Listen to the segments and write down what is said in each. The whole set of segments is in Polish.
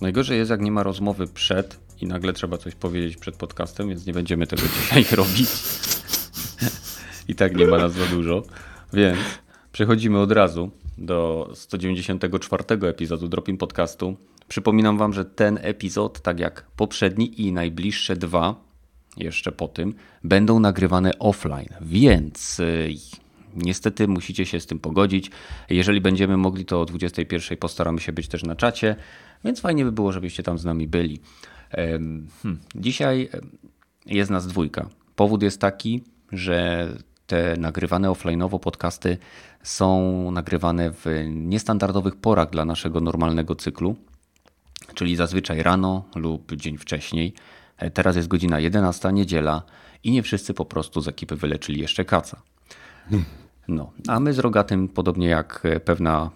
Najgorzej jest, jak nie ma rozmowy przed i nagle trzeba coś powiedzieć przed podcastem, więc nie będziemy tego dzisiaj robić. I tak nie ma nas za dużo. Więc przechodzimy od razu do 194 epizodu Dropin Podcastu. Przypominam Wam, że ten epizod, tak jak poprzedni i najbliższe dwa, jeszcze po tym, będą nagrywane offline, więc y, niestety musicie się z tym pogodzić. Jeżeli będziemy mogli, to o 21 postaramy się być też na czacie, więc fajnie by było, żebyście tam z nami byli. Hmm, dzisiaj jest nas dwójka. Powód jest taki, że te nagrywane offline'owo podcasty są nagrywane w niestandardowych porach dla naszego normalnego cyklu, czyli zazwyczaj rano lub dzień wcześniej. Teraz jest godzina 11, niedziela i nie wszyscy po prostu z ekipy wyleczyli jeszcze kaca. No, a my z Rogatym, podobnie jak pewna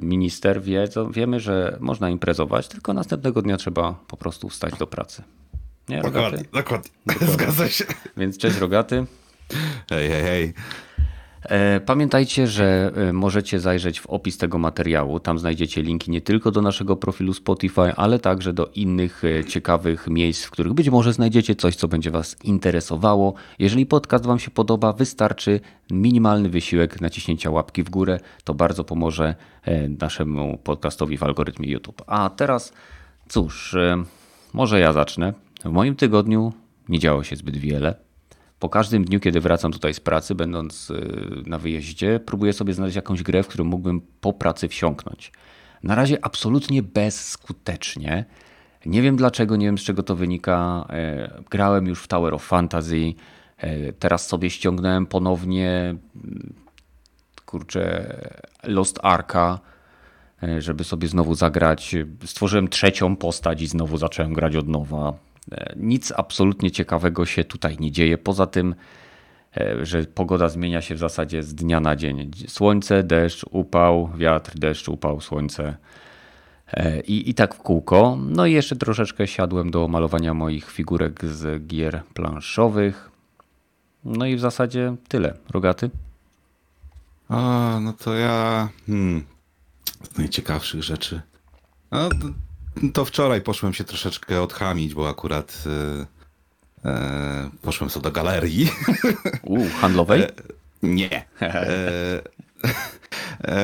minister, wie, wiemy, że można imprezować, tylko następnego dnia trzeba po prostu wstać do pracy. Nie, dokładnie, dokładnie, dokładnie. Zgadza się. Więc cześć Rogaty. Hej, hej, hej. E, pamiętajcie, że e, możecie zajrzeć w opis tego materiału. Tam znajdziecie linki nie tylko do naszego profilu Spotify, ale także do innych e, ciekawych miejsc, w których być może znajdziecie coś, co będzie Was interesowało. Jeżeli podcast Wam się podoba, wystarczy minimalny wysiłek naciśnięcia łapki w górę. To bardzo pomoże naszemu podcastowi w algorytmie YouTube. A teraz, cóż, może ja zacznę. W moim tygodniu nie działo się zbyt wiele. Po każdym dniu, kiedy wracam tutaj z pracy, będąc y, na wyjeździe, próbuję sobie znaleźć jakąś grę, w którą mógłbym po pracy wsiąknąć. Na razie absolutnie bezskutecznie. Nie wiem dlaczego, nie wiem z czego to wynika. E, grałem już w Tower of Fantasy. E, teraz sobie ściągnąłem ponownie mm, kurczę Lost Arka, e, żeby sobie znowu zagrać. Stworzyłem trzecią postać i znowu zacząłem grać od nowa. E, nic absolutnie ciekawego się tutaj nie dzieje, poza tym, e, że pogoda zmienia się w zasadzie z dnia na dzień. Słońce, deszcz, upał, wiatr, deszcz, upał, słońce. E, I, I tak w kółko. No i jeszcze troszeczkę siadłem do malowania moich figurek z gier planszowych. No i w zasadzie tyle. Rogaty? A, no to ja. Hmm, z najciekawszych rzeczy. No, to wczoraj poszłem się troszeczkę odchamić, bo akurat e, e, poszłem sobie do galerii. U, handlowej? E, nie. E, e,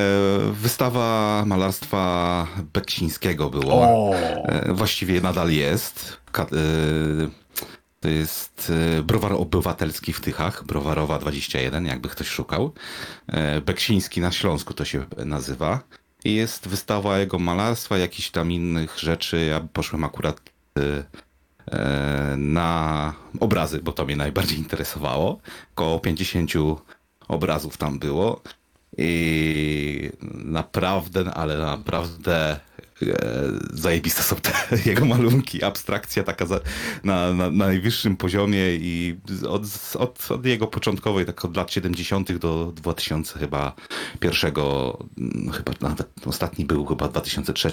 wystawa malarstwa Beksińskiego było. E, właściwie nadal jest. To jest browar obywatelski w Tychach, browarowa 21, jakby ktoś szukał. Beksiński na Śląsku to się nazywa. Jest wystawa jego malarstwa, jakichś tam innych rzeczy. Ja poszłem akurat y, e, na obrazy, bo to mnie najbardziej interesowało. Około 50 obrazów tam było. I naprawdę, ale naprawdę zajebiste są te jego malunki, abstrakcja taka za, na, na, na, najwyższym poziomie i od, od, od, jego początkowej, tak od lat 70. do 2000 chyba pierwszego, no chyba nawet ostatni był chyba w 2003.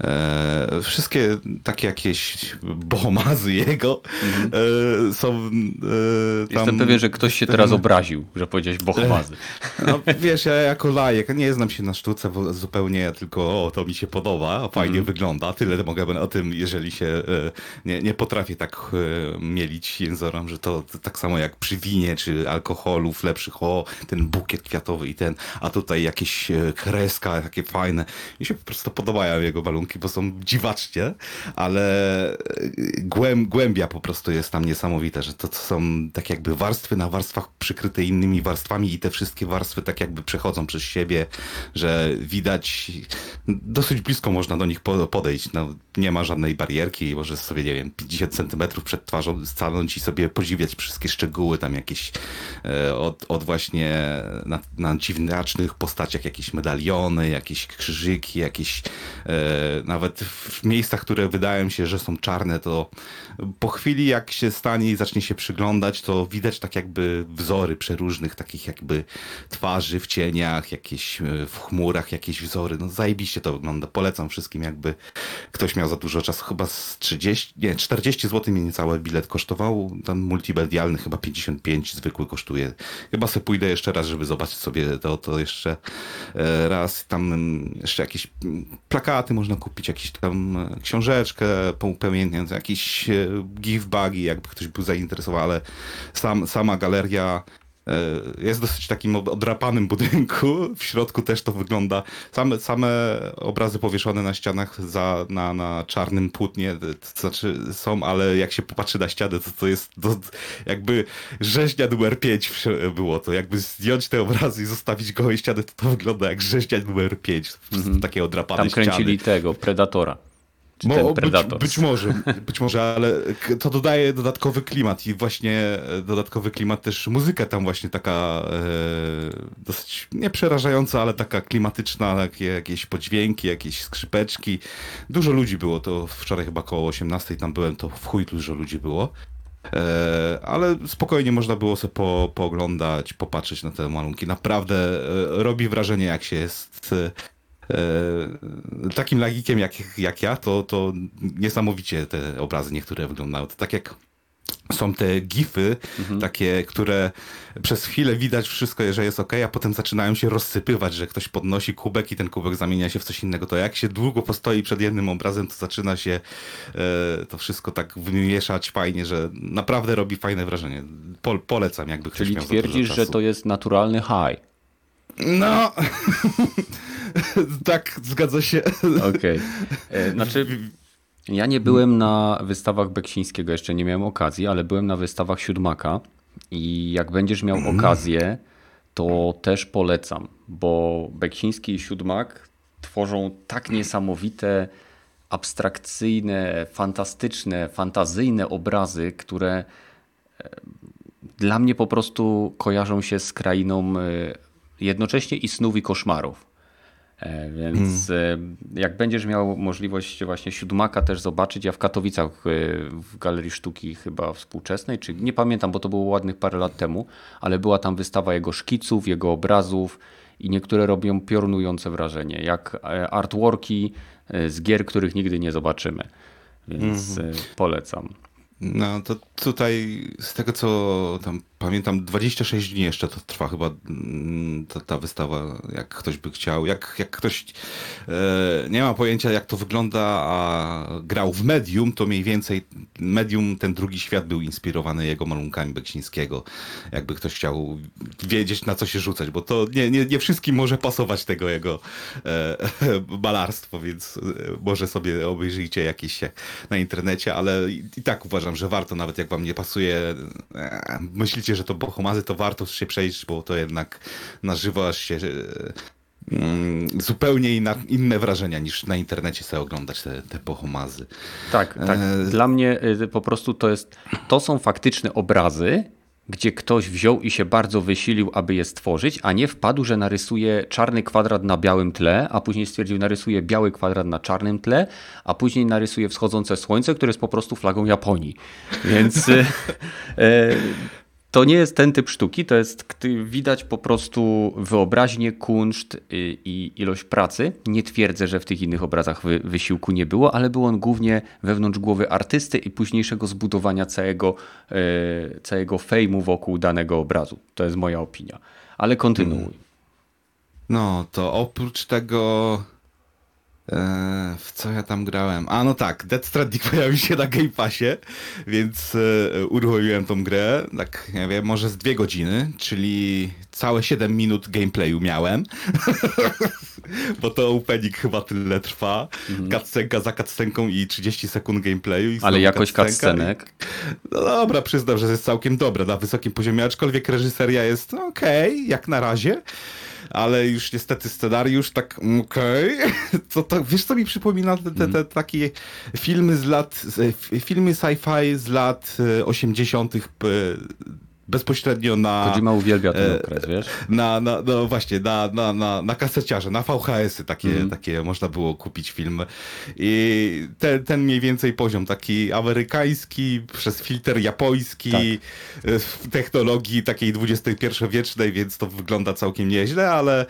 E, wszystkie takie jakieś bohomazy jego mm. e, są e, tam... Jestem pewien, że ktoś się teraz obraził, że powiedziałeś bohomazy. No, wiesz, ja jako lajek, nie znam się na sztuce zupełnie, tylko o, to mi się podoba fajnie mm. wygląda. Tyle mogę o tym, jeżeli się e, nie, nie potrafię tak e, mielić jęzorem, że to, tak samo jak przy winie czy alkoholów lepszych, o ten bukiet kwiatowy i ten, a tutaj jakieś e, kreska takie fajne. Mi się po prostu podobają jego balunki, bo są dziwacznie, ale głęb, głębia po prostu jest tam niesamowita, że to, to są tak jakby warstwy na warstwach przykryte innymi warstwami i te wszystkie warstwy tak jakby przechodzą przez siebie, że widać dosyć blisko można do nich podejść. No, nie ma żadnej barierki, może sobie, nie wiem, 50 centymetrów przed twarzą stanąć i sobie podziwiać wszystkie szczegóły, tam jakieś e, od, od właśnie na, na dziwnacznych postaciach jakieś medaliony, jakieś krzyżyki, jakieś e, nawet w miejscach, które wydają się, że są czarne, to po chwili jak się stanie i zacznie się przyglądać, to widać tak jakby wzory przeróżnych takich jakby twarzy w cieniach, jakieś e, w chmurach, jakieś wzory. No zajebiście to wygląda. Polecam wszystkim, jakby ktoś miał za dużo czasu, chyba z 30, nie, 40 zł mi niecały bilet kosztował, ten multimedialny chyba 55 zwykły kosztuje. Chyba se pójdę jeszcze raz, żeby zobaczyć sobie to, to jeszcze e, raz. Tam jeszcze jakieś plakaty można kupić, jakieś tam e, książeczkę upamiętniającą, jakiś gift bagi, jakby ktoś był zainteresowany, ale sam, sama galeria E, jest dosyć takim odrapanym budynku. W środku też to wygląda. Same, same obrazy powieszone na ścianach za, na, na czarnym płótnie to znaczy są, ale jak się popatrzy na ścianę, to to jest to jakby rzeźnia numer 5 było to. Jakby zdjąć te obrazy i zostawić gołe ściany, to to wygląda jak rzeźnia numer 5. Mhm. Takie odrapane Tam kręcili ściany. tego, Predatora. Czy Mo, być, być, może, być może, ale to dodaje dodatkowy klimat i właśnie e, dodatkowy klimat też muzyka tam właśnie taka e, dosyć nie przerażająca, ale taka klimatyczna, takie jakieś podźwięki, jakieś skrzypeczki. Dużo ludzi było, to wczoraj chyba około 18 tam byłem, to w chuj dużo ludzi było. E, ale spokojnie można było sobie po, pooglądać, popatrzeć na te malunki. Naprawdę e, robi wrażenie, jak się jest E, takim lagikiem jak, jak ja, to, to niesamowicie te obrazy niektóre wyglądały. To tak jak są te gify, mhm. takie, które przez chwilę widać wszystko, że jest ok, a potem zaczynają się rozsypywać, że ktoś podnosi kubek i ten kubek zamienia się w coś innego. To jak się długo postoi przed jednym obrazem, to zaczyna się e, to wszystko tak wymieszać fajnie, że naprawdę robi fajne wrażenie. Po, polecam, jakby ktoś Czyli miał twierdzisz, że to jest naturalny high. No, tak, zgadza się. Okej. Okay. Znaczy, ja nie byłem na wystawach Beksińskiego, jeszcze nie miałem okazji, ale byłem na wystawach Siódmaka i jak będziesz miał mm. okazję, to też polecam, bo Beksiński i Siódmak tworzą tak niesamowite, abstrakcyjne, fantastyczne, fantazyjne obrazy, które e, dla mnie po prostu kojarzą się z krainą e, jednocześnie i snów i koszmarów. E, więc hmm. jak będziesz miał możliwość właśnie siódmaka też zobaczyć, ja w Katowicach e, w Galerii Sztuki chyba współczesnej, czy nie pamiętam, bo to było ładnych parę lat temu, ale była tam wystawa jego szkiców, jego obrazów i niektóre robią piorunujące wrażenie, jak artworki z gier, których nigdy nie zobaczymy. Więc hmm. polecam. No to tutaj z tego co tam pamiętam, 26 dni jeszcze to trwa chyba mm, ta, ta wystawa, jak ktoś by chciał. Jak, jak ktoś e, nie ma pojęcia, jak to wygląda, a grał w Medium, to mniej więcej Medium, ten drugi świat był inspirowany jego malunkami Beksińskiego. Jakby ktoś chciał wiedzieć, na co się rzucać, bo to nie, nie, nie wszystkim może pasować tego jego e, malarstwo, więc e, może sobie obejrzyjcie jakieś na internecie, ale i, i tak uważam, że warto, nawet jak wam nie pasuje, e, myślicie że to Bohomazy, to warto się przejść, bo to jednak na żywo się mm, zupełnie inna, inne wrażenia niż na internecie sobie oglądać te, te Bohomazy. Tak, tak. E... Dla mnie po prostu to jest, to są faktyczne obrazy, gdzie ktoś wziął i się bardzo wysilił, aby je stworzyć, a nie wpadł, że narysuje czarny kwadrat na białym tle, a później stwierdził, narysuje biały kwadrat na czarnym tle, a później narysuje wschodzące słońce, które jest po prostu flagą Japonii. Więc e, to nie jest ten typ sztuki, to jest widać po prostu wyobraźnię, kunszt y, i ilość pracy. Nie twierdzę, że w tych innych obrazach wysiłku nie było, ale był on głównie wewnątrz głowy artysty i późniejszego zbudowania całego, y, całego fejmu wokół danego obrazu. To jest moja opinia. Ale kontynuuj. No, to oprócz tego w co ja tam grałem? A no tak, Dead Stranding pojawił się na Game Passie, więc e, uruchomiłem tą grę, tak nie wiem, może z dwie godziny, czyli całe 7 minut gameplayu miałem, bo to opening chyba tyle trwa, mhm. cutscenka za cutscenką i 30 sekund gameplayu. Ale jakość cutscenek? No dobra, przyznam, że jest całkiem dobra na wysokim poziomie, aczkolwiek reżyseria jest okej, okay, jak na razie ale już niestety scenariusz tak okej. Okay. To, to, wiesz co mi przypomina te, te, te mhm. takie filmy z lat, filmy sci-fi z lat 80 e, bezpośrednio na... Kojima uwielbia ten okres, wiesz? Na, na, no właśnie, na, na, na, na kaseciarze, na VHS-y takie, mm. takie można było kupić film. I ten, ten mniej więcej poziom, taki amerykański, przez filtr japoński, tak. w technologii takiej XXI-wiecznej, więc to wygląda całkiem nieźle, ale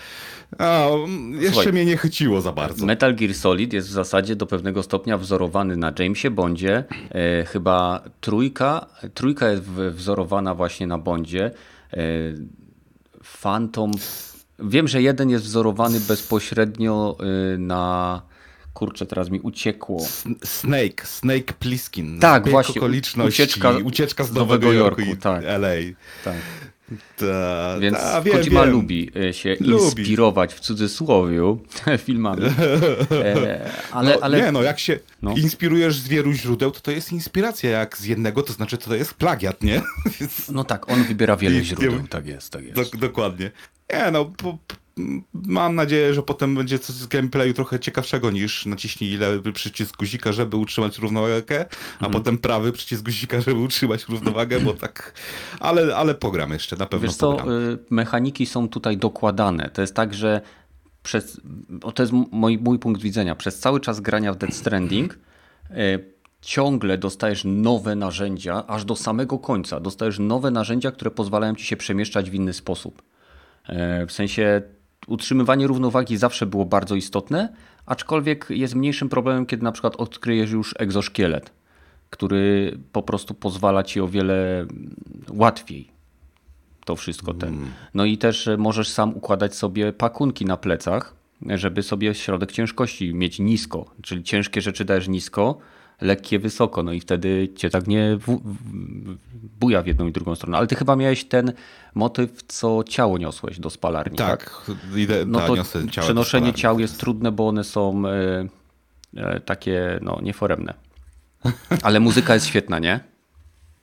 a, jeszcze Słuchaj, mnie nie chyciło za bardzo. Metal Gear Solid jest w zasadzie do pewnego stopnia wzorowany na Jamesie Bondzie. E, chyba trójka, trójka jest wzorowana właśnie na Bondzie. E, Phantom. Wiem, że jeden jest wzorowany bezpośrednio e, na. Kurczę, teraz mi uciekło. Snake, Snake Pliskin. Tak, właśnie. Okoliczności, ucieczka, ucieczka z Nowego, Nowego Jorku, Jorku tak. LA. Tak. Ta, Więc ta, wiem, Kojima wiem. lubi e, się lubi. inspirować w cudzysłowie filmami. E, ale, no, ale... Nie, no jak się no. inspirujesz z wielu źródeł, to to jest inspiracja. Jak z jednego, to znaczy to jest plagiat, nie? No tak, on wybiera wiele źródeł. Tak jest, tak jest. Dok dokładnie. Nie, no mam nadzieję, że potem będzie coś z gameplayu trochę ciekawszego niż naciśnij lewy przycisk guzika, żeby utrzymać równowagę, a mm. potem prawy przycisk guzika, żeby utrzymać równowagę, bo tak, ale, ale pogram jeszcze, na pewno Wiesz co, y, mechaniki są tutaj dokładane. To jest tak, że przez, to jest mój, mój punkt widzenia, przez cały czas grania w Dead Stranding y, ciągle dostajesz nowe narzędzia, aż do samego końca. Dostajesz nowe narzędzia, które pozwalają ci się przemieszczać w inny sposób. Y, w sensie utrzymywanie równowagi zawsze było bardzo istotne, aczkolwiek jest mniejszym problemem, kiedy na przykład odkryjesz już egzoszkielet, który po prostu pozwala ci o wiele łatwiej to wszystko ten. Mm. No i też możesz sam układać sobie pakunki na plecach, żeby sobie środek ciężkości mieć nisko, czyli ciężkie rzeczy dajesz nisko, lekkie wysoko, no i wtedy cię tak nie buja w jedną i drugą stronę. Ale ty chyba miałeś ten motyw, co ciało niosłeś do spalarni, tak? Tak, idę, no to ciało przenoszenie ciał jest trudne, bo one są e, e, takie no, nieforemne. Ale muzyka jest świetna, nie?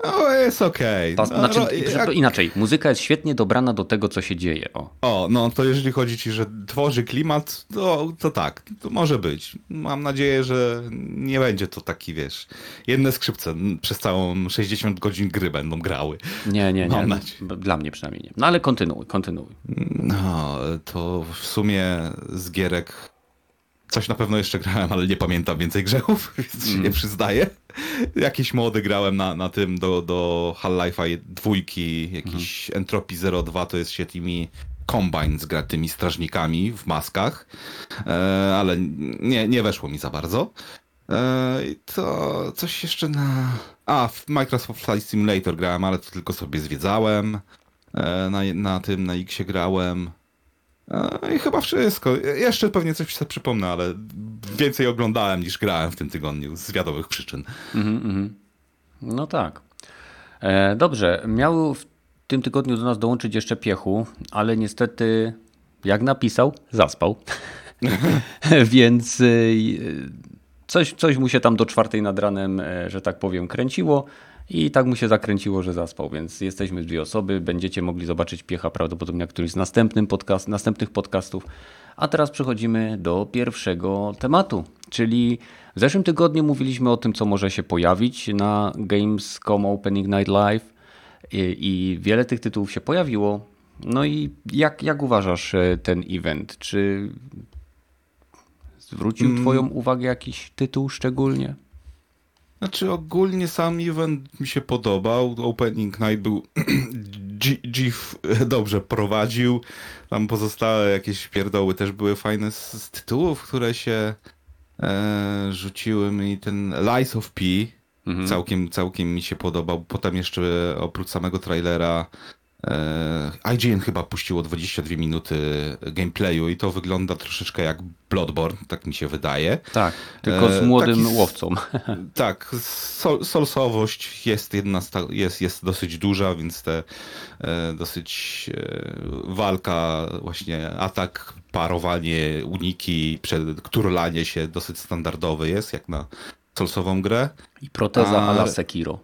No, jest okej. Okay. No, znaczy, jak... Inaczej, muzyka jest świetnie dobrana do tego, co się dzieje. O, o no to jeżeli chodzi ci, że tworzy klimat, to, to tak, to może być. Mam nadzieję, że nie będzie to taki, wiesz, jedne skrzypce przez całą 60 godzin gry będą grały. Nie, nie, nie. Dla mnie przynajmniej nie. No ale kontynuuj, kontynuuj. No, to w sumie z gierek Coś na pewno jeszcze grałem, ale nie pamiętam więcej grzechów, więc się nie mm. przyznaję. Jakieś mody grałem na, na tym do, do Half-Life'a dwójki, jakiś mm. Entropy 02 to jest się tymi Combine z gra tymi strażnikami w maskach, e, ale nie, nie weszło mi za bardzo. E, to coś jeszcze na... A, w Microsoft Flight Simulator grałem, ale to tylko sobie zwiedzałem. E, na, na tym, na X grałem. I chyba wszystko. Jeszcze pewnie coś sobie przypomnę, ale więcej oglądałem niż grałem w tym tygodniu z wiadomych przyczyn. Mm -hmm. No tak. E, dobrze, miał w tym tygodniu do nas dołączyć jeszcze piechu, ale niestety, jak napisał, zaspał. Więc e, coś, coś mu się tam do czwartej nad ranem, e, że tak powiem, kręciło. I tak mu się zakręciło, że zaspał, więc jesteśmy dwie osoby. Będziecie mogli zobaczyć piecha prawdopodobnie na którymś z następnym podcast, następnych podcastów. A teraz przechodzimy do pierwszego tematu, czyli w zeszłym tygodniu mówiliśmy o tym, co może się pojawić na Gamescom Opening Night Live i, i wiele tych tytułów się pojawiło. No i jak, jak uważasz e, ten event? Czy zwrócił mm. Twoją uwagę jakiś tytuł szczególnie? Znaczy ogólnie sam event mi się podobał. Opening Night był GIF dobrze prowadził. Tam pozostałe jakieś pierdoły też były fajne z, z tytułów, które się e, rzuciły mi. Ten Lies of P mhm. całkiem, całkiem mi się podobał. Potem jeszcze oprócz samego trailera IGN chyba puściło 22 minuty gameplayu i to wygląda troszeczkę jak Bloodborne, tak mi się wydaje. Tak, tylko z e, młodym Taki, łowcą. Tak, sol, solsowość jest, jedna, jest, jest dosyć duża, więc te e, dosyć walka, właśnie atak, parowanie, uniki, turlanie się dosyć standardowy jest, jak na solsową grę. I proteza A... ala Sekiro.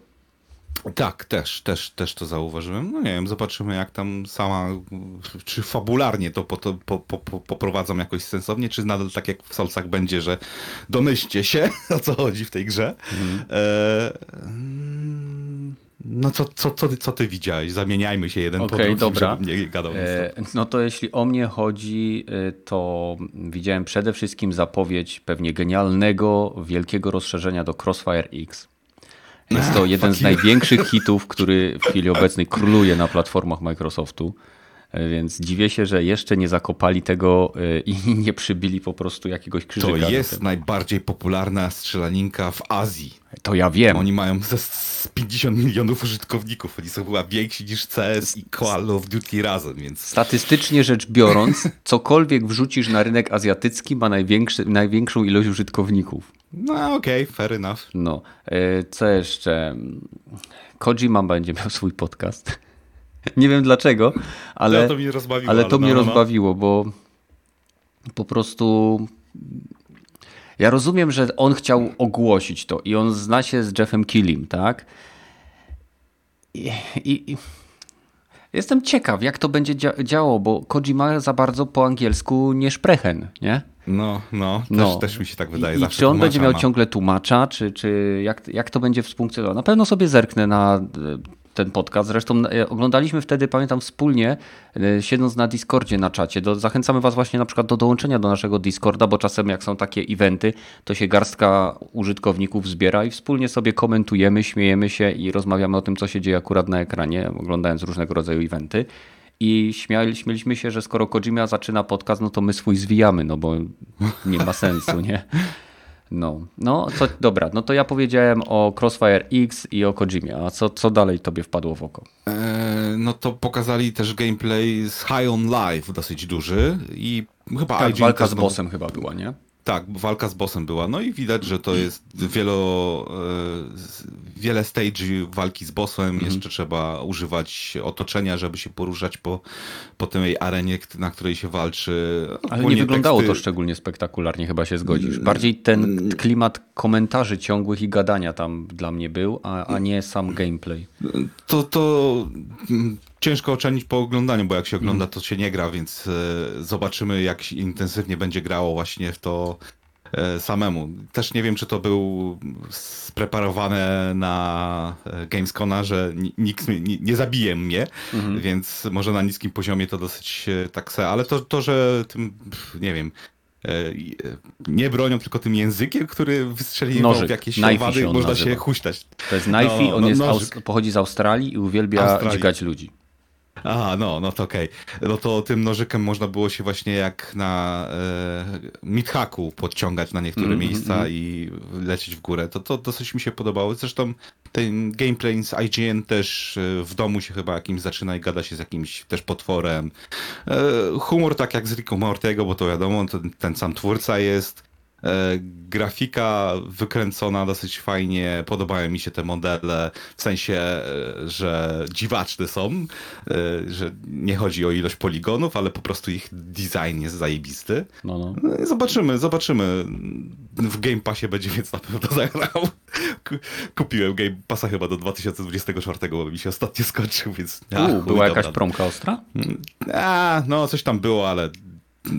Tak, też, też, też to zauważyłem. No nie wiem, zobaczymy jak tam sama, czy fabularnie to po, to, po, po, poprowadzą jakoś sensownie, czy nadal tak jak w Solsach będzie, że domyślcie się, o co chodzi w tej grze. Mhm. E, No co, co, co, ty, co ty widziałeś? Zamieniajmy się jeden okay, po drugim, dobra. nie gadał. E, no to jeśli o mnie chodzi, e, to widziałem przede wszystkim zapowiedź pewnie genialnego, wielkiego rozszerzenia do Crossfire X. Jest to jeden z największych hitów, który w chwili obecnej króluje na platformach Microsoftu. Więc dziwię się, że jeszcze nie zakopali tego e, i nie przybili po prostu jakiegoś krzyżyka. To jest najbardziej popularna strzelaninka w Azji. To ja wiem. Oni mają z 50 milionów użytkowników. Oni są chyba więksi niż CS i Call of Duty razem, więc... Statystycznie rzecz biorąc, cokolwiek wrzucisz na rynek azjatycki ma największą ilość użytkowników. No okej, okay, fair enough. No, e, co jeszcze? Kojima będzie miał swój podcast. Nie wiem dlaczego, ale, to mnie rozbawiło, ale to mnie no, no, rozbawiło, bo po prostu ja rozumiem, że on chciał ogłosić to i on zna się z Jeffem Killim, tak? I, i, i jestem ciekaw, jak to będzie dzia działało, bo Kojima za bardzo po angielsku nie szprechen, nie? No, no, też, no. też mi się tak wydaje. I, i czy on będzie miał ma. ciągle tłumacza, czy, czy jak, jak to będzie funkcjonowało? Na pewno sobie zerknę na ten podcast. Zresztą e, oglądaliśmy wtedy, pamiętam, wspólnie, e, siedząc na Discordzie na czacie. Do, zachęcamy Was właśnie na przykład do dołączenia do naszego Discorda, bo czasem jak są takie eventy, to się garstka użytkowników zbiera i wspólnie sobie komentujemy, śmiejemy się i rozmawiamy o tym, co się dzieje akurat na ekranie, oglądając różnego rodzaju eventy. I śmiali, śmieliśmy się, że skoro Kojima zaczyna podcast, no to my swój zwijamy, no bo nie ma sensu, nie? No, no co, dobra, no to ja powiedziałem o Crossfire X i o Kojimie, a co, co dalej tobie wpadło w oko? Eee, no to pokazali też gameplay z High on Life dosyć duży i chyba tak, walka z bossem chyba była, nie? Tak, walka z bossem była. No i widać, że to jest wielo, e, wiele stage walki z bossem. Mhm. Jeszcze trzeba używać otoczenia, żeby się poruszać po, po tej arenie, na której się walczy. Ale nie wyglądało teksty... to szczególnie spektakularnie, chyba się zgodzisz. Bardziej ten klimat komentarzy ciągłych i gadania tam dla mnie był, a, a nie sam gameplay. To, to ciężko ocenić po oglądaniu, bo jak się ogląda, to się nie gra, więc e, zobaczymy, jak intensywnie będzie grało właśnie w to e, samemu. Też nie wiem, czy to był spreparowane na e, Gamescona, że nikt nie, nie zabije mnie, mhm. więc może na niskim poziomie to dosyć tak se, ale to, to że tym, nie wiem, nie bronią, tylko tym językiem, który wystrzeliwał w jakieś owady, można nazywa. się huśtać. To jest Knifey, no, on no, jest, pochodzi z Australii i uwielbia Australii. dźgać ludzi. Aha, no, no to okej. No to tym nożykiem można było się właśnie jak na e, mithaku podciągać na niektóre mm miejsca mm. i lecieć w górę. To, to dosyć mi się podobało. Zresztą ten gameplay z IGN też e, w domu się chyba jakimś zaczyna i gada się z jakimś też potworem. E, humor tak jak z Ricku Mortego, bo to wiadomo, ten, ten sam twórca jest. E, grafika wykręcona dosyć fajnie, podobają mi się te modele, w sensie, e, że dziwaczne są, e, że nie chodzi o ilość poligonów, ale po prostu ich design jest zajebisty. No, no. Zobaczymy, zobaczymy. W Game Passie będzie, więc na pewno zagrał. Kupiłem Game Passa chyba do 2024, bo mi się ostatnio skończył, więc... U, była jakaś promka ostra? A, no coś tam było, ale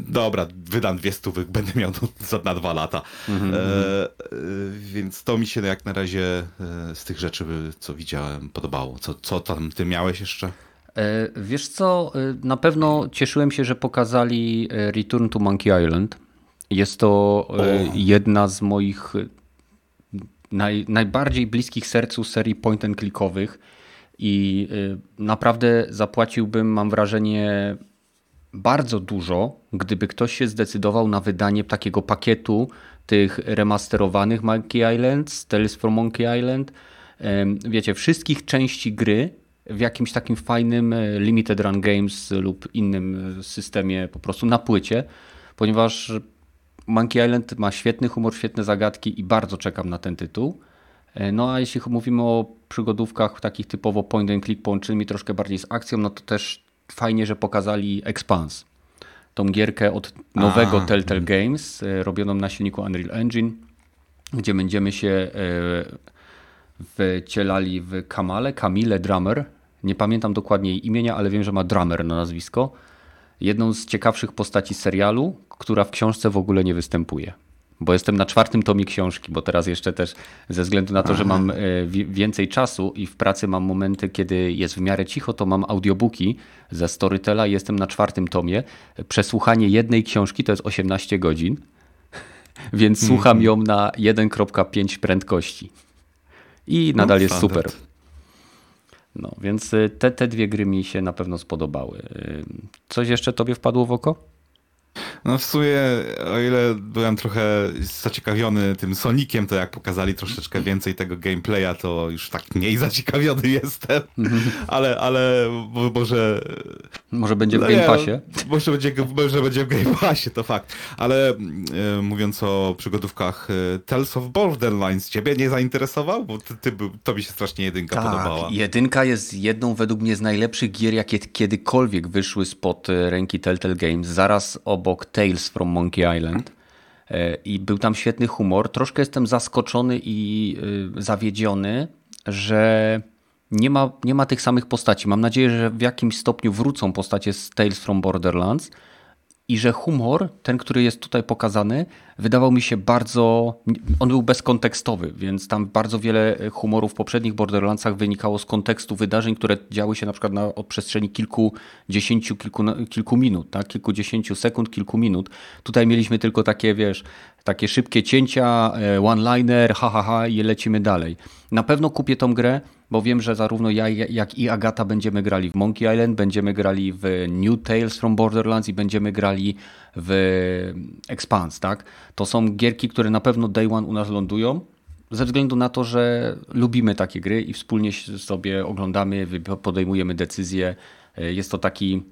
dobra, wydam dwie stówy, będę miał za, na dwa lata. Mm -hmm. e, więc to mi się jak na razie e, z tych rzeczy, co widziałem, podobało. Co, co tam ty miałeś jeszcze? E, wiesz co, e, na pewno cieszyłem się, że pokazali e, Return to Monkey Island. Jest to o. jedna z moich naj, najbardziej bliskich sercu serii point and clickowych i naprawdę zapłaciłbym, mam wrażenie, bardzo dużo, gdyby ktoś się zdecydował na wydanie takiego pakietu tych remasterowanych Monkey Islands, Tales from Monkey Island, wiecie, wszystkich części gry w jakimś takim fajnym e, Limited Run Games lub innym e, systemie po prostu na płycie, ponieważ Monkey Island ma świetny humor, świetne zagadki i bardzo czekam na ten tytuł. E, no a jeśli mówimy o przygodówkach takich typowo point and click połączonymi troszkę bardziej z akcją, no to też fajnie, że pokazali Expanse. Tą gierkę od nowego A. Telltale Games, e, robioną na silniku Unreal Engine, gdzie będziemy się e, wcielali w Kamale, Kamile Drummer. Nie pamiętam dokładnie jej imienia, ale wiem, że ma Drummer na nazwisko. Jedną z ciekawszych postaci serialu, która w książce w ogóle nie występuje. Bo jestem na czwartym tomie książki, bo teraz jeszcze też ze względu na to, że mam e, więcej czasu i w pracy mam momenty, kiedy jest w miarę cicho, to mam audiobooki ze Storytela i jestem na czwartym tomie. Przesłuchanie jednej książki to jest 18 godzin, więc -hmm. słucham ją na 1.5 prędkości. I nadal no, jest super. No, więc y, te, te dwie gry mi się na pewno spodobały. Y, coś jeszcze tobie wpadło w oko? No w sumie, o ile byłem trochę zaciekawiony tym Sonikiem, to jak pokazali troszeczkę więcej tego gameplaya, to już tak mniej zaciekawiony jestem. ale, ale może... Może będzie w no Game Passie? może, będzie, może będzie w Game Passie, to fakt. Ale e, mówiąc o przygodówkach, e, Tales of Borderlands ciebie nie zainteresował? Bo ty, ty, to mi się strasznie jedynka tak, podobała. jedynka jest jedną według mnie z najlepszych gier, jakie kiedykolwiek wyszły spod e, ręki Telltale Games. Zaraz obok Tales from Monkey Island. E, I był tam świetny humor. Troszkę jestem zaskoczony i e, zawiedziony, że nie ma, nie ma tych samych postaci. Mam nadzieję, że w jakimś stopniu wrócą postacie z Tales from Borderlands i że humor, ten, który jest tutaj pokazany, wydawał mi się bardzo. On był bezkontekstowy, więc tam bardzo wiele humoru w poprzednich Borderlandsach wynikało z kontekstu wydarzeń, które działy się na przykład na przestrzeni kilkudziesięciu, kilku, kilku minut, tak? kilkudziesięciu sekund, kilku minut. Tutaj mieliśmy tylko takie, wiesz, takie szybkie cięcia, e, one-liner, ha, ha, ha i lecimy dalej. Na pewno kupię tą grę, bo wiem, że zarówno ja, jak i Agata będziemy grali w Monkey Island, będziemy grali w New Tales from Borderlands i będziemy grali w Expanse, tak? To są gierki, które na pewno day one u nas lądują, ze względu na to, że lubimy takie gry i wspólnie sobie oglądamy, podejmujemy decyzje. E, jest to taki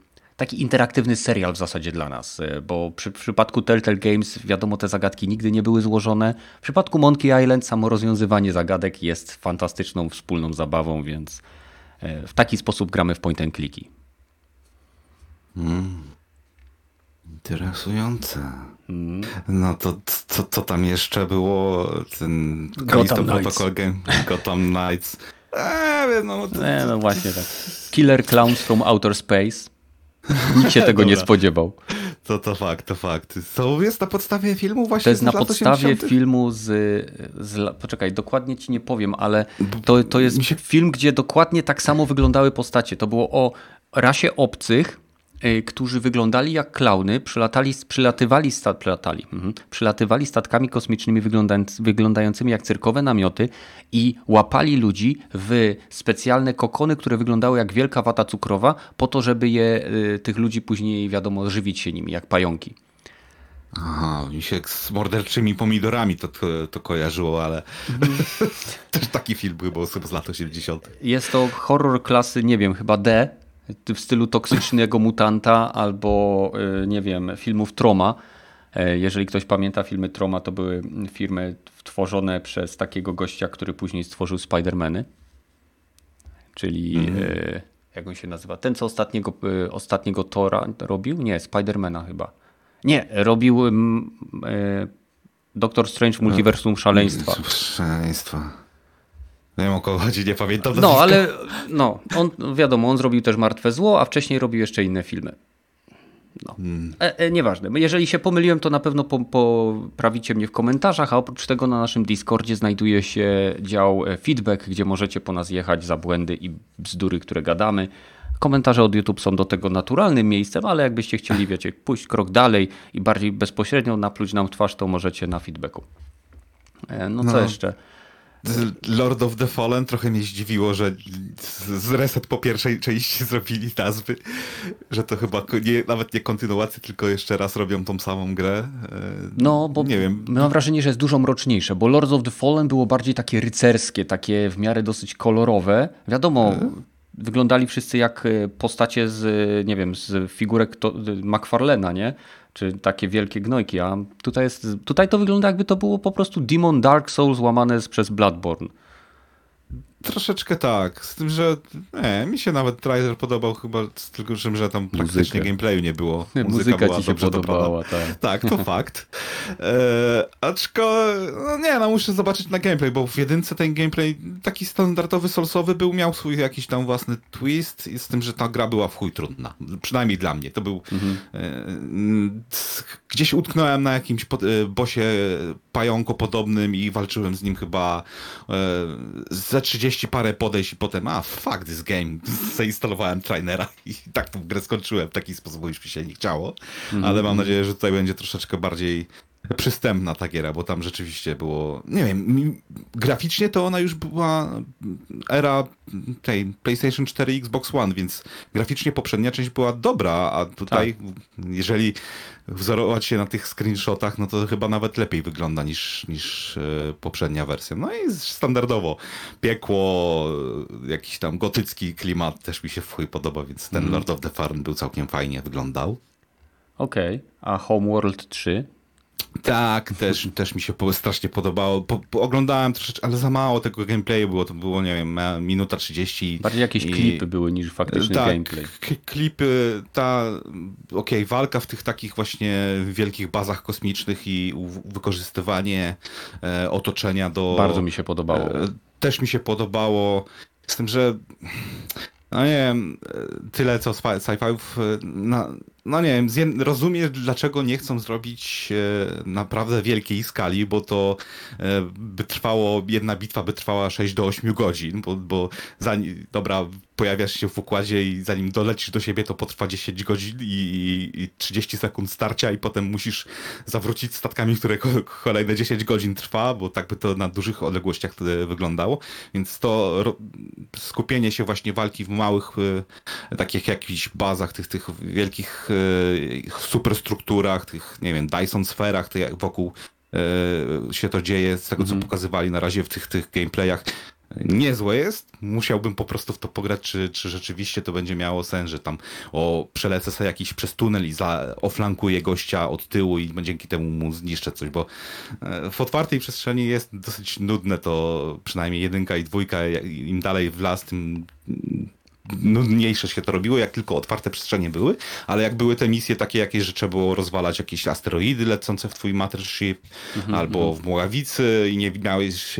taki interaktywny serial w zasadzie dla nas, e, bo przy, w przypadku Telltale Games wiadomo te zagadki nigdy nie były złożone. W przypadku Monkey Island samo rozwiązywanie zagadek jest fantastyczną wspólną zabawą, więc e, w taki sposób gramy w point and clicky. Mm. Interesujące. Mm. No to co, co tam jeszcze było? Ten Gotham Protocol Game, Gotham Knights. Eee, no, to, e, no właśnie tak. Killer Clowns from Outer Space. Nikt się tego nie spodziewał. To, to fakt, to fakt. To jest na podstawie filmu właśnie To jest na podstawie 80? filmu z, z... Poczekaj, dokładnie ci nie powiem, ale to, to jest się... film, gdzie dokładnie tak samo wyglądały postacie. To było o rasie obcych, którzy wyglądali jak klauny, przylatali, przylatywali, stat, przylatali, mhm, przylatywali statkami kosmicznymi wyglądającymi jak cyrkowe namioty i łapali ludzi w specjalne kokony, które wyglądały jak wielka wata cukrowa, po to, żeby je, y, tych ludzi później, wiadomo, żywić się nimi, jak pająki. Aha, mi się z morderczymi pomidorami to, to, to kojarzyło, ale mhm. też taki film był, bo z lat 80. Jest to horror klasy, nie wiem, chyba D, w stylu toksycznego mutanta albo y, nie wiem, filmów Troma. E, jeżeli ktoś pamięta filmy Troma, to były firmy tworzone przez takiego gościa, który później stworzył Spidermany. Czyli mm -hmm. jak on się nazywa? Ten, co ostatniego, y, ostatniego Tora robił? Nie, Spidermana chyba. Nie, robił Doctor Strange Multiversum Szaleństwa. Szaleństwa. Nie wiem o kogo chodzi, nie pamiętam. No, ale no, on, wiadomo, on zrobił też Martwe Zło, a wcześniej robił jeszcze inne filmy. No. Hmm. E, e, nieważne. Jeżeli się pomyliłem, to na pewno po, poprawicie mnie w komentarzach, a oprócz tego na naszym Discordzie znajduje się dział e, feedback, gdzie możecie po nas jechać za błędy i bzdury, które gadamy. Komentarze od YouTube są do tego naturalnym miejscem, ale jakbyście chcieli, wiecie, pójść krok dalej i bardziej bezpośrednio napluć nam twarz, to możecie na feedbacku. E, no co no. jeszcze? Lord of the Fallen trochę mnie zdziwiło, że z reset po pierwszej części zrobili nazwy, że to chyba nie, nawet nie kontynuację, tylko jeszcze raz robią tą samą grę. E, no, bo nie wiem. mam wrażenie, że jest dużo mroczniejsze, bo Lord of the Fallen było bardziej takie rycerskie, takie w miarę dosyć kolorowe. Wiadomo, e? wyglądali wszyscy jak e, postacie z, nie wiem, z figurek McFarlena, nie? Czy takie wielkie gnojki, a tutaj, jest, tutaj to wygląda jakby to było po prostu Demon Dark Souls łamane przez Bloodborne. Troszeczkę tak, z tym, że nie, mi się nawet trailer podobał chyba z tylko czym, że tam praktycznie Muzykę. gameplayu nie było. Muzyka, Muzyka była ci się podobała, tak. Tak, to fakt. E, aczko, no nie, no muszę zobaczyć na gameplay, bo w jedynce ten gameplay taki standardowy, solsowy był, miał swój jakiś tam własny twist z tym, że ta gra była w chuj trudna. Przynajmniej dla mnie. To był... Mhm. E, gdzieś utknąłem na jakimś e, bosie pająko podobnym i walczyłem z nim chyba e, ze 30 parę podejść i potem, a fuck this game, zainstalowałem trainera. I tak tą grę skończyłem. W taki sposób, bo już mi się nie chciało, mm -hmm. ale mam nadzieję, że tutaj będzie troszeczkę bardziej przystępna ta giera, bo tam rzeczywiście było, nie wiem, graficznie to ona już była era tej PlayStation 4 Xbox One, więc graficznie poprzednia część była dobra, a tutaj tak. jeżeli wzorować się na tych screenshotach, no to chyba nawet lepiej wygląda niż, niż e, poprzednia wersja. No i standardowo piekło, jakiś tam gotycki klimat też mi się w chuj podoba, więc ten mm. Lord of the Farm był całkiem fajnie wyglądał. Okej, okay. a Homeworld 3? Tak, też, też mi się strasznie podobało. Po, po, oglądałem troszeczkę, ale za mało tego gameplayu było. To było, nie wiem, minuta 30. Bardziej jakieś i... klipy były niż faktyczny tak, gameplay. klipy, ta, okej, okay, walka w tych takich właśnie wielkich bazach kosmicznych i wykorzystywanie e, otoczenia do... Bardzo mi się podobało. E, też mi się podobało. Z tym, że no nie wiem, tyle co sci-fi, no, no, nie wiem, rozumiem dlaczego nie chcą zrobić e, naprawdę wielkiej skali, bo to e, by trwało, jedna bitwa by trwała 6 do 8 godzin, bo, bo zanim, dobra, pojawiasz się w układzie i zanim dolecisz do siebie to potrwa 10 godzin i, i 30 sekund starcia i potem musisz zawrócić statkami, które kolejne 10 godzin trwa, bo tak by to na dużych odległościach wyglądało, więc to skupienie się właśnie walki w małych, e, takich jakichś bazach, tych, tych wielkich superstrukturach, tych, nie wiem, Dyson sferach, tych wokół e, się to dzieje, z tego co mm pokazywali na razie w tych, tych gameplayach, niezłe jest. Musiałbym po prostu w to pograć, czy, czy rzeczywiście to będzie miało sens, że tam o, przelecę sobie jakiś przez tunel i za, oflankuję gościa od tyłu i dzięki temu mu zniszczę coś, bo w otwartej przestrzeni jest dosyć nudne to, przynajmniej jedynka i dwójka, im dalej w las, tym nudniejsze się to robiło, jak tylko otwarte przestrzenie były, ale jak były te misje takie jakieś, że trzeba było rozwalać jakieś asteroidy lecące w twój Mothership, -hmm. albo mhm. w Mławicy i nie miałeś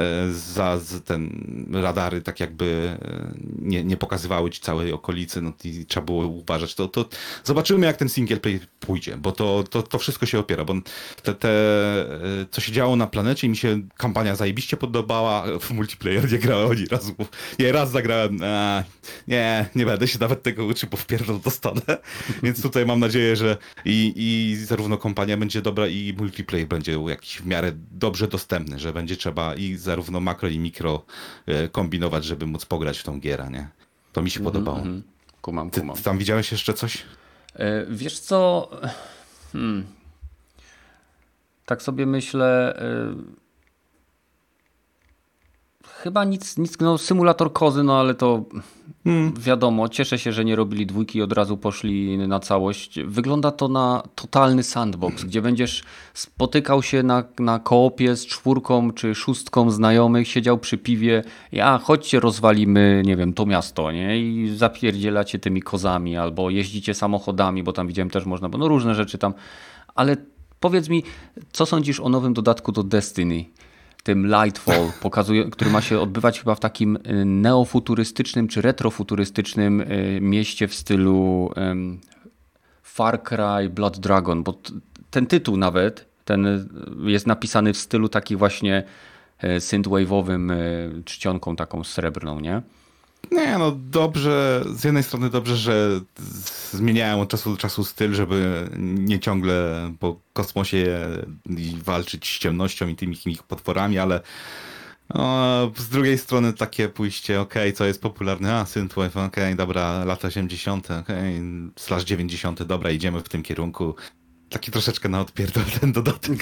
e, E, za ten radary tak jakby e, nie, nie pokazywały ci całej okolicy, no i trzeba było uważać. To, to zobaczymy jak ten single play pójdzie, bo to, to, to wszystko się opiera, bo te, te, e, co się działo na planecie mi się kampania zajebiście podobała, w multiplayer nie grałem ani razu, nie raz zagrałem, a, nie, nie będę się nawet tego uczył, bo wpierdol dostanę, więc tutaj mam nadzieję, że i, i zarówno kampania będzie dobra i multiplayer będzie jakiś w miarę dobrze dostępny, że będzie trzeba i zarówno makro i mikro e, kombinować, żeby móc pograć w tą gierę, nie? To mi się mm -hmm, podobało. Mm -hmm. Kumam, kumam. Ty, ty, tam widziałeś jeszcze coś? E, wiesz co? Hmm. Tak sobie myślę. E, Chyba nic, nic no symulator kozy, no ale to hmm. wiadomo, cieszę się, że nie robili dwójki i od razu poszli na całość. Wygląda to na totalny sandbox, gdzie będziesz spotykał się na, na koopie z czwórką czy szóstką znajomych, siedział przy piwie ja chodźcie rozwalimy, nie wiem, to miasto, nie? I zapierdzielacie tymi kozami albo jeździcie samochodami, bo tam widziałem też można, bo no różne rzeczy tam, ale powiedz mi, co sądzisz o nowym dodatku do Destiny? Tym Lightfall, pokazuje, który ma się odbywać chyba w takim y, neofuturystycznym czy retrofuturystycznym y, mieście w stylu Far Cry Blood Dragon, bo ten tytuł nawet ten y, jest napisany w stylu taki właśnie synthwave'owym czcionką taką srebrną, nie? Nie, no dobrze, z jednej strony dobrze, że zmieniają od czasu do czasu styl, żeby nie ciągle po kosmosie walczyć z ciemnością i tymi ich potworami, ale no, z drugiej strony takie pójście, okej, okay, co jest popularne, a synthwave, okej, okay, dobra, lata 80., okej, okay, slash 90., dobra, idziemy w tym kierunku taki troszeczkę na odpierdol ten dodatek.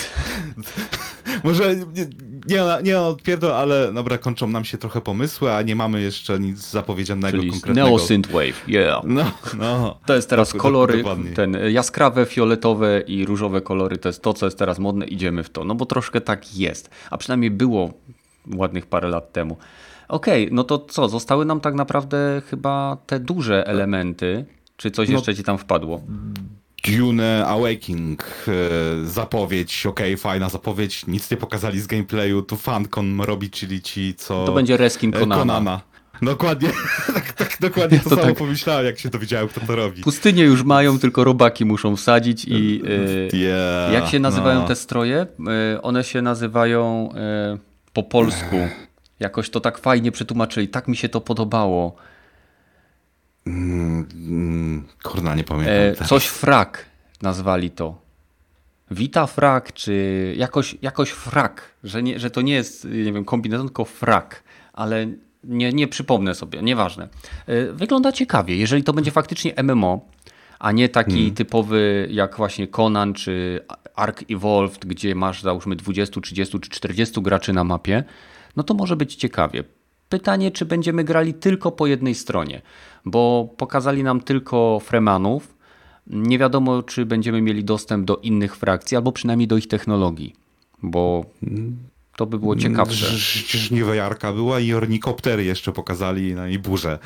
Może nie, nie, nie odpierdol, ale dobra, kończą nam się trochę pomysły, a nie mamy jeszcze nic zapowiedzianego Czyli konkretnego. Neo Synthwave, yeah. No, no. To jest teraz tak, kolory, ten jaskrawe, fioletowe i różowe kolory, to jest to, co jest teraz modne, idziemy w to. No bo troszkę tak jest, a przynajmniej było ładnych parę lat temu. Okej, okay, no to co? Zostały nam tak naprawdę chyba te duże elementy. Czy coś no, jeszcze ci tam wpadło? Dune Awakening, e, zapowiedź, ok, fajna zapowiedź, nic nie pokazali z gameplayu, tu fancon robi, czyli ci, co... To będzie reskin e, Konana. Konana. Dokładnie, tak, tak, dokładnie to, to samo tak... pomyślałem, jak się dowiedziałem, kto to robi. Pustynie już mają, tylko robaki muszą wsadzić i... Yeah, jak się nazywają no. te stroje? one się nazywają po polsku. Jakoś to tak fajnie przetłumaczyli, tak mi się to podobało. Mm, kurna, nie pamiętam. E, coś frak nazwali to. Wita frak, czy jakoś, jakoś frak, że, nie, że to nie jest, nie wiem, kombinezon, tylko frak, ale nie, nie przypomnę sobie, nieważne. E, wygląda ciekawie, jeżeli to będzie faktycznie MMO, a nie taki hmm. typowy jak właśnie Conan czy Ark Evolved, gdzie masz załóżmy 20, 30 czy 40 graczy na mapie, no to może być ciekawie. Pytanie, czy będziemy grali tylko po jednej stronie, bo pokazali nam tylko Fremanów. Nie wiadomo, czy będziemy mieli dostęp do innych frakcji, albo przynajmniej do ich technologii, bo to by było ciekawsze. Żniwa Jarka była i ornikoptery jeszcze pokazali no i burzę.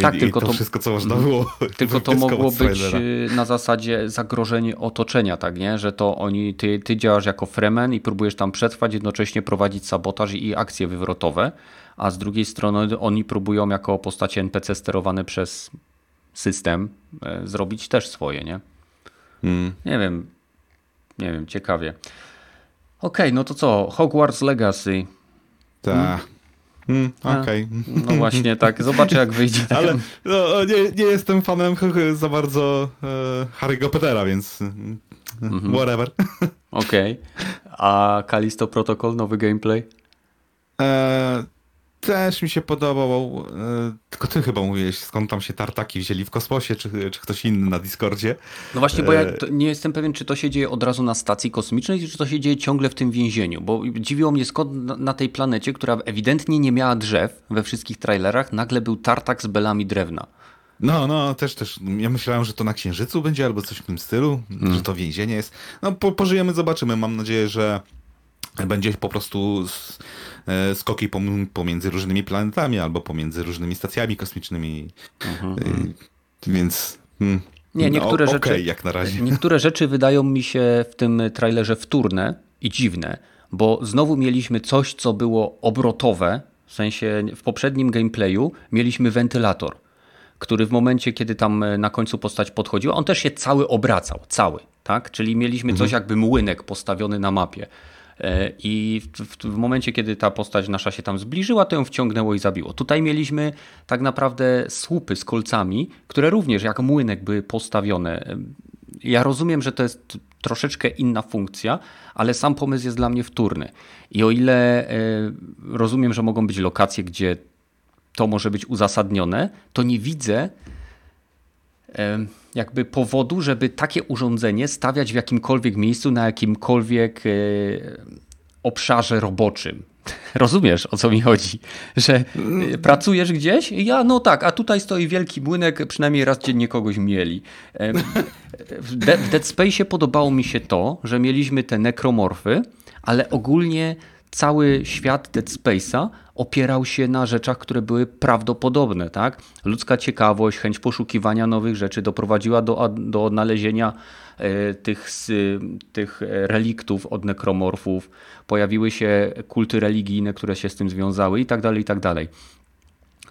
Tak, I, tylko i to, to, wszystko, co można było. Tylko to mogło być y, na zasadzie zagrożenie otoczenia, tak nie? Że to oni, ty, ty działasz jako Fremen i próbujesz tam przetrwać, jednocześnie prowadzić sabotaż i akcje wywrotowe, a z drugiej strony oni próbują jako postacie NPC sterowane przez system e, zrobić też swoje, nie? Hmm. Nie wiem, nie wiem, ciekawie. Okej, okay, no to co? Hogwarts Legacy. Tak. Hmm? Hmm, Okej. Okay. No właśnie tak, zobaczę jak wyjdzie. Ale no, nie, nie jestem fanem za bardzo e, Harry'ego Pottera, więc mm -hmm. whatever. Okej. Okay. A Kalisto Protocol, nowy gameplay? E, też mi się podobał, e, tylko ty chyba mówiłeś, skąd tam się tartaki wzięli w kosmosie, czy, czy ktoś inny na Discordzie. No właśnie, bo ja e, nie jestem pewien, czy to się dzieje od razu na stacji kosmicznej, czy to się dzieje ciągle w tym więzieniu, bo dziwiło mnie skąd na tej planecie, która ewidentnie nie miała drzew we wszystkich trailerach, nagle był tartak z belami drewna. No, no, też, też. Ja myślałem, że to na Księżycu będzie albo coś w tym stylu, hmm. że to więzienie jest. No, po, pożyjemy, zobaczymy. Mam nadzieję, że będzie po prostu E, skoki pomiędzy różnymi planetami albo pomiędzy różnymi stacjami kosmicznymi. Mhm. E, więc. Hmm, nie, niektóre no, rzeczy. jak na razie. Niektóre rzeczy wydają mi się w tym trailerze wtórne i dziwne, bo znowu mieliśmy coś, co było obrotowe. W sensie w poprzednim gameplayu mieliśmy wentylator, który w momencie, kiedy tam na końcu postać podchodziła, on też się cały obracał, cały, tak? Czyli mieliśmy mhm. coś jakby młynek postawiony na mapie. E, I w, w, momencie, kiedy ta postać nasza się tam zbliżyła, to ją wciągnęło i zabiło. Tutaj mieliśmy tak naprawdę słupy z kolcami, które również jak młynek były postawione. E, ja rozumiem, że to jest troszeczkę inna funkcja, ale sam pomysł jest dla mnie wtórny. I o ile e, rozumiem, że mogą być lokacje, gdzie to może być uzasadnione, to nie widzę jakby powodu, żeby takie urządzenie stawiać w jakimkolwiek miejscu, na jakimkolwiek e, obszarze roboczym. Rozumiesz, o co mi chodzi? Że e, pracujesz gdzieś? Ja, no tak, a tutaj stoi wielki młynek, przynajmniej raz dziennie kogoś mieli. W, De w Dead Space podobało mi się to, że mieliśmy te nekromorfy, ale ogólnie cały świat Dead Space'a opierał się na rzeczach, które były prawdopodobne. Tak? Ludzka ciekawość, chęć poszukiwania nowych rzeczy doprowadziła do, do odnalezienia e, tych, tych reliktów od nekromorfów. Pojawiły się kulty religijne, które się z tym związały i tak dalej, i tak dalej.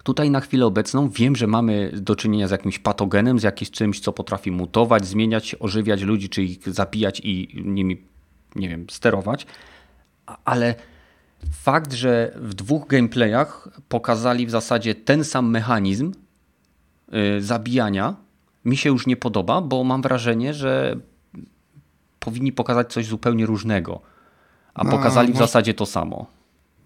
Tutaj na chwilę obecną wiem, że mamy do czynienia z jakimś patogenem, z jakimś czymś, co potrafi mutować, zmieniać, ożywiać ludzi, czy ich zabijać i nimi, nie wiem, sterować, ale fakt, że w dwóch gameplayach pokazali w zasadzie ten sam mechanizm yy, zabijania, mi się już nie podoba, bo mam wrażenie, że powinni pokazać coś zupełnie różnego, a no, pokazali w zasadzie to samo.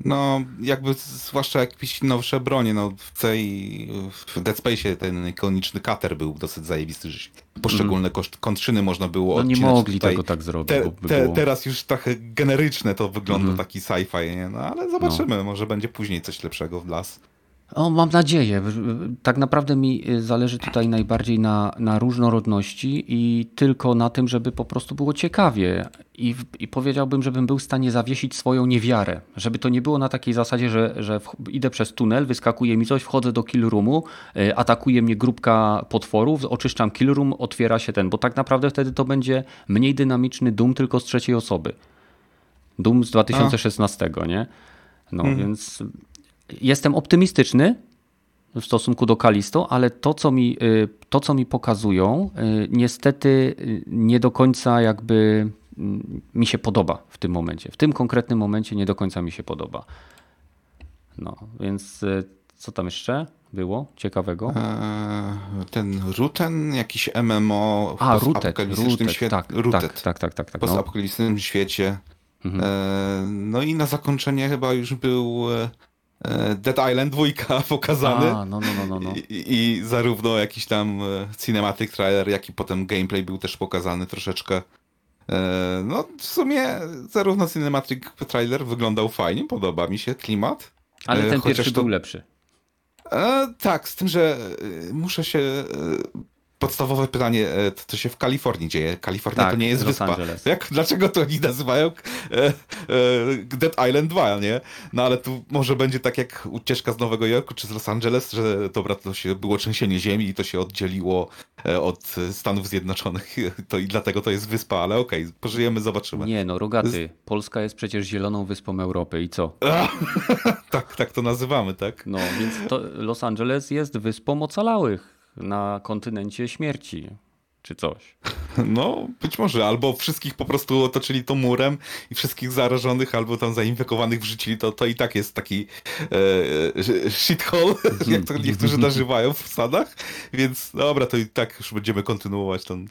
No, jakby zwłaszcza jakieś nowsze bronie, no w tej, w Dead Space ten ikoniczny kater był dosyć zajebisty, że poszczególne mm. kontrzyny można było No nie mogli Tutaj tego tak zrobić. Te, te, teraz już trochę generyczne to wygląda, mm. taki sci-fi, nie? No ale zobaczymy, no. może będzie później coś lepszego w las. O, mam nadzieję. Tak naprawdę mi y, zależy tutaj najbardziej na, na różnorodności i tylko na tym, żeby po prostu było ciekawie. I, I powiedziałbym, żebym był w stanie zawiesić swoją niewiarę. Żeby to nie było na takiej zasadzie, że, że idę przez tunel, wyskakuje mi coś, wchodzę do kill roomu, y, atakuje mnie grupka potworów, oczyszczam kill room, otwiera się ten. Bo tak naprawdę wtedy to będzie mniej dynamiczny Doom tylko z trzeciej osoby. Doom z 2016, A. nie? No hmm. więc jestem optymistyczny w stosunku do Kalisto, ale to co, mi, y, to, co mi pokazują, y, niestety y, nie do końca jakby mm, mi się podoba w tym momencie. W tym konkretnym momencie nie do końca mi się podoba. No, więc co tam jeszcze było ciekawego? Eee, ten Ruten, jakiś MMO A, Rutet, Rutet, świecie. Tak, Rutet. Tak, tak, tak, tak, tak. Po no. świecie. Mhm. Eee, no i na zakończenie chyba już był E, Dead Island 2 pokazany. A, no, no, no, no, no. I, I, zarówno jakiś tam e, cinematic trailer, jak i potem gameplay był też pokazany troszeczkę. E, no, w sumie zarówno cinematic trailer wyglądał fajnie, podoba mi się klimat. Ale ten pierwszy to... był lepszy. E, tak, z tym, że muszę się podstawowe pytanie, e, to się w Kalifornii dzieje. Kalifornia tak, to nie jest Los wyspa. Angeles. Jak, dlaczego to oni nazywają e, e, Dead Island 2, nie? No ale tu może będzie tak jak ucieczka z Nowego Jorku czy z Los Angeles, że dobra, to się było trzęsienie ziemi i to się oddzieliło od Stanów Zjednoczonych to i dlatego to jest wyspa, ale okej, okay, pożyjemy, zobaczymy. Nie no, Rogaty, Polska jest przecież zieloną wyspą Europy i co? tak, tak to nazywamy, tak? No, więc Los Angeles jest wyspą ocalałych na kontynencie śmierci, czy coś. No, być może. Albo wszystkich po prostu otoczyli to murem i wszystkich zarażonych, albo tam zainfekowanych wrzucili, to, to i tak jest taki e, shithole, jak to niektórzy nażywają w Stanach. Więc dobra, to i tak już będziemy kontynuować ten,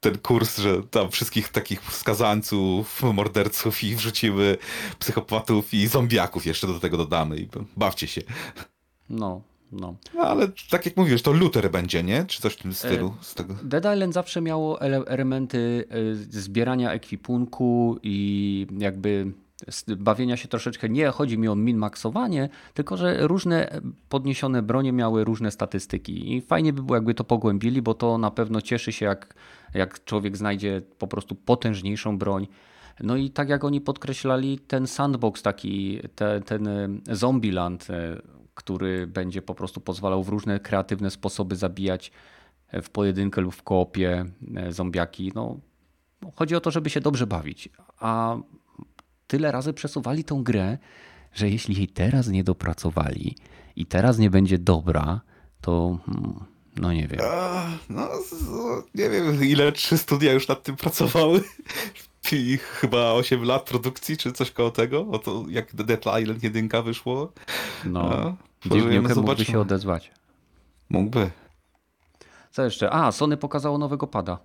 ten kurs, że tam wszystkich takich skazańców, morderców i wrzucimy psychopatów i zombiaków jeszcze do tego dodamy i bawcie się. No, no. no. ale tak jak mówisz, to Luther będzie, nie? Czy coś w tym stylu? Z tego? Dead Island zawsze miało elementy e, zbierania ekwipunku i jakby bawienia się troszeczkę. Nie chodzi mi o min-maxowanie, tylko że różne podniesione bronie miały różne statystyki. I fajnie by było, jakby to pogłębili, bo to na pewno cieszy się, jak, jak człowiek znajdzie po prostu potężniejszą broń. No i tak jak oni podkreślali, ten sandbox taki, te, ten e, Zombieland, e, który będzie po prostu pozwalał w różne kreatywne sposoby zabijać e, w pojedynkę lub w koopie e, zombiaki. No, chodzi o to, żeby się dobrze bawić. A tyle razy przesuwali tą grę, że jeśli jej teraz nie dopracowali i teraz nie będzie dobra, to hmm, no nie wiem. no, nie wiem, ile trzy studia już nad tym pracowały. I chyba 8 lat produkcji, czy coś koło tego, o to jak Dead Island 1 wyszło. No, Duke mógłby się odezwać. Mógłby. Co jeszcze? A, Sony pokazało nowego pada.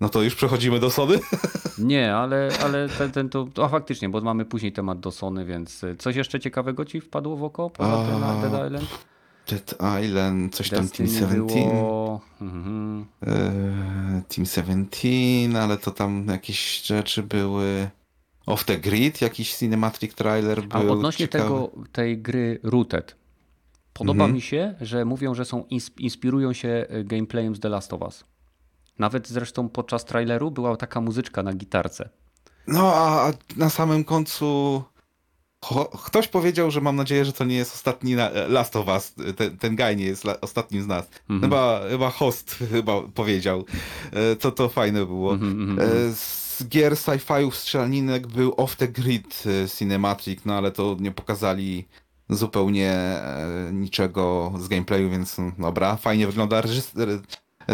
No to już przechodzimy do Sony? Nie, ale, ale ten, ten to, a faktycznie, bo mamy później temat do Sony, więc coś jeszcze ciekawego ci wpadło w oko poza tym na Dead Island? Dead Island, coś Destiny tam Team 17. Było... Mhm. E, Team 17, ale to tam jakieś rzeczy były. Off the Grid, jakiś cinematic trailer był. A odnośnie tego, tej gry Rooted, podoba mhm. mi się, że mówią, że są inspirują się e, gameplayem z The Last of Us. Nawet zresztą podczas traileru była taka muzyczka na gitarce. No a na samym końcu Ktoś powiedział, że mam nadzieję, że to nie jest ostatni e, Last of Us, ten, ten guy nie jest ostatnim z nas. Mm -hmm. Chyba, chyba host chyba powiedział. E, to to fajne było. Mm -hmm. Z gier sci-fiów strzelaninek był Off the Grid Cinematic, no ale to nie pokazali zupełnie niczego z gameplayu, więc no, dobra, fajnie wygląda.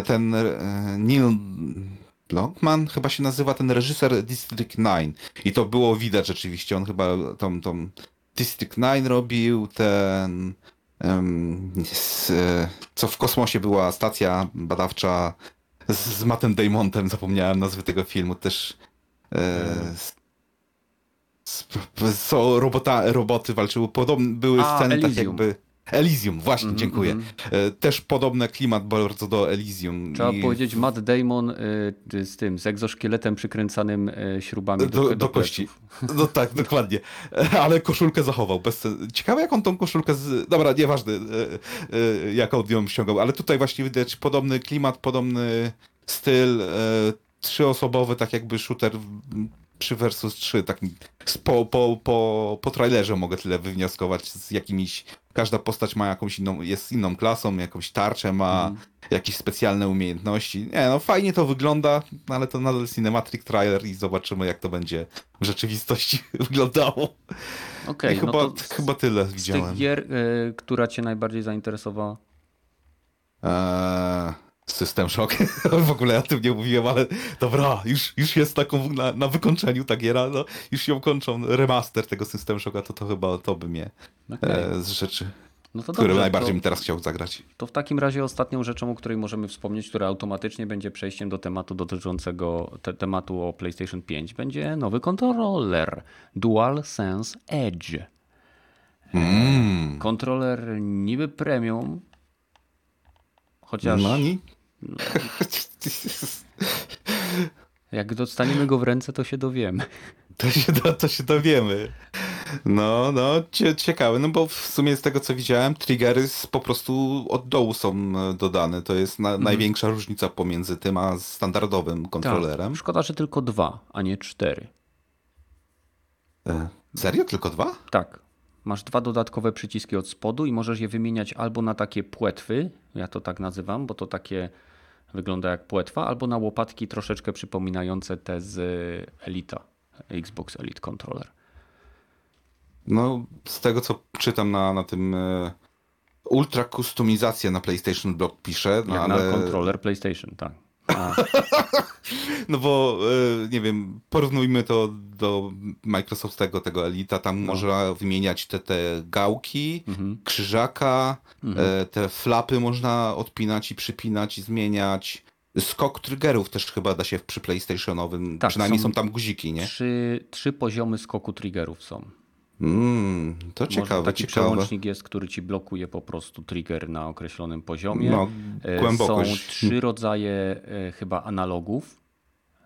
Ten Neil Blomkman chyba się nazywa ten reżyser District 9 i to było widać rzeczywiście, on chyba tą, tą District 9 robił, ten um, z, co w kosmosie była stacja badawcza z, z Mattem Damontem, zapomniałem nazwy tego filmu, też e, co robota, roboty walczyły, podobne były A, sceny tak Elysium. tak jakby Elysium, właśnie, mm, dziękuję. Mm. Też podobny klimat bardzo do Elysium. Trzeba I... powiedzieć Matt Damon y, z tym, z egzoszkieletem przykręcanym y, śrubami do, do, do, kości. No tak, dokładnie. Ale koszulkę zachował. Bez... Ciekawe jak on tą koszulkę z... Dobra, nieważne jak on ją ściągał, ale tutaj właśnie widać podobny klimat, podobny styl, trzyosobowy, tak jakby shooter 3 versus 3, tak po, po, po, po trailerze mogę tyle wywnioskować z jakimiś, każda postać ma jakąś inną, jest inną klasą, jakąś tarczę ma, mm. jakieś specjalne umiejętności. Nie no, fajnie to wygląda, ale to nadal cinematic trailer i zobaczymy jak to będzie w rzeczywistości wyglądało. Okej, okay, no chyba, chyba tyle widziałem. Z tych gier, y, która cię najbardziej zainteresowała? Eee... System Shock. w ogóle o tym nie mówiłem, ale dobra, już, już jest taką na, na wykończeniu ta giera, no, już ją kończą. Remaster tego System Shocka, to to chyba to by mnie okay. e, z rzeczy, no to które dobrze, najbardziej to, teraz chciał zagrać. To w takim razie ostatnią rzeczą, o której możemy wspomnieć, która automatycznie będzie przejściem do tematu dotyczącego te, tematu o PlayStation 5, będzie nowy kontroler DualSense Edge. Mm. Kontroler niby premium, chociaż... No, ni Jak dostaniemy go w ręce, to się dowiemy. To się, to się dowiemy. No, no, ciekawe, no bo w sumie z tego co widziałem, triggery po prostu od dołu są e, dodane. To jest na, mm. największa różnica pomiędzy tym a standardowym kontrolerem. Tak. Szkoda, że tylko dwa, a nie cztery. E, serio? Tylko dwa? Tak. Masz dwa dodatkowe przyciski od spodu i możesz je wymieniać albo na takie płetwy, ja to tak nazywam, bo to takie wygląda jak płetwa, albo na łopatki troszeczkę przypominające te z Elita, Xbox Elite Controller. No, z tego co czytam na, na tym e, ultra kustomizacja na PlayStation Blog pisze. No, jak ale... na kontroler PlayStation, tak. no bo e, nie wiem, porównujmy to do Microsoftego tego Elita, tam no. można wymieniać te, te gałki, mhm. krzyżaka, mhm. E, te flapy można odpinać i przypinać i zmieniać. Skok triggerów też chyba da się przy PlayStationowym, tak, przynajmniej są, są tam guziki, nie? Trzy, trzy poziomy skoku triggerów są. Mm, to ciekawe. taki ciekawe. przełącznik jest, który ci blokuje po prostu trigger na określonym poziomie. No, e, głębokość. Są trzy rodzaje e, chyba analogów.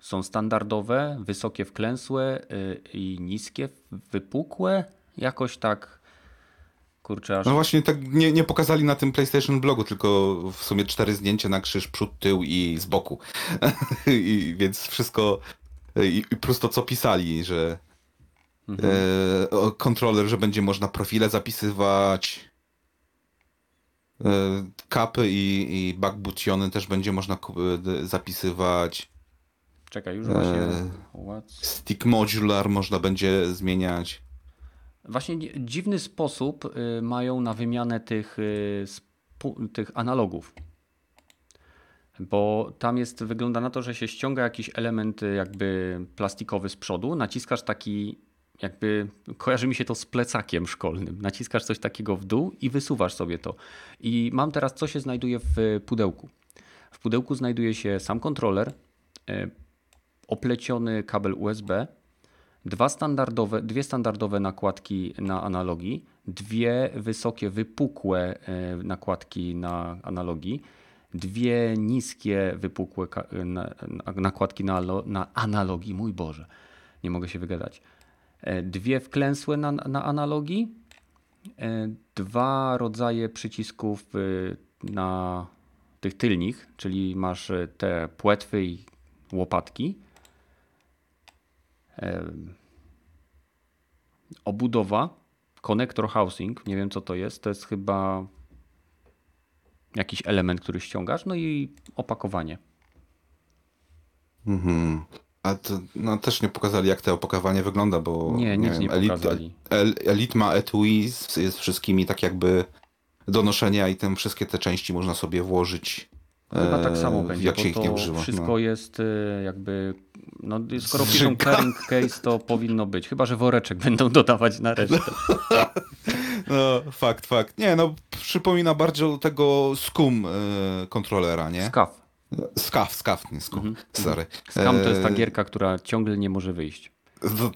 Są standardowe, wysokie wklęsłe e, i niskie, wypukłe. Jakoś tak kurczę. Aż... No właśnie tak nie, nie pokazali na tym PlayStation blogu, tylko w sumie cztery zdjęcia na krzyż, przód, tył i z boku. I, więc wszystko i, i plus to co pisali, że Mhm. E, kontroler, że będzie można profile zapisywać. E, kapy i, i backbutiony też będzie można e, zapisywać. Czekaj, już właśnie. Stick modular można będzie zmieniać. Właśnie dziwny sposób y, mają na wymianę tych, y, tych analogów. Bo tam jest, wygląda na to, że się ściąga jakiś element y, jakby plastikowy z przodu, naciskasz taki jakby kojarzy mi się to z plecakiem szkolnym. Naciskasz coś takiego w dół i wysuwasz sobie to. I mam teraz, co się znajduje w pudełku. W pudełku znajduje się sam kontroler, e, opleciony kabel USB, dwa standardowe, dwie standardowe nakładki na analogii, dwie wysokie, wypukłe e, nakładki na analogii, dwie niskie, wypukłe nakładki na, na analogii. Mój Boże, nie mogę się wygadać dwie wklęsłe na, na analogii, e, dwa rodzaje przycisków e, na tych tylnych, czyli masz te płetwy i łopatki. Obudowa, konektor housing, nie wiem co to jest, to jest chyba jakiś element, który ściągasz, no i opakowanie. Mhm. A to no, też nie pokazali, jak to opakowanie wygląda, bo nie, nie nic wiem, nie Elite, pokazali. Elite ma etui z, z wszystkimi tak jakby do noszenia i tym wszystkie te części można sobie włożyć. Chyba tak samo będzie, jak się ich nie używa. Wszystko no. jest e, jakby. No, skoro piszą carrying case, to powinno być. Chyba, że woreczek będą dodawać na resztę. No, fakt, fakt. Nie, no przypomina bardziej tego skum y, kontrolera, nie? Skaf, skaf, nie skum. Mhm. Sorry. Skam to jest ta e, gierka, która ciągle nie może wyjść.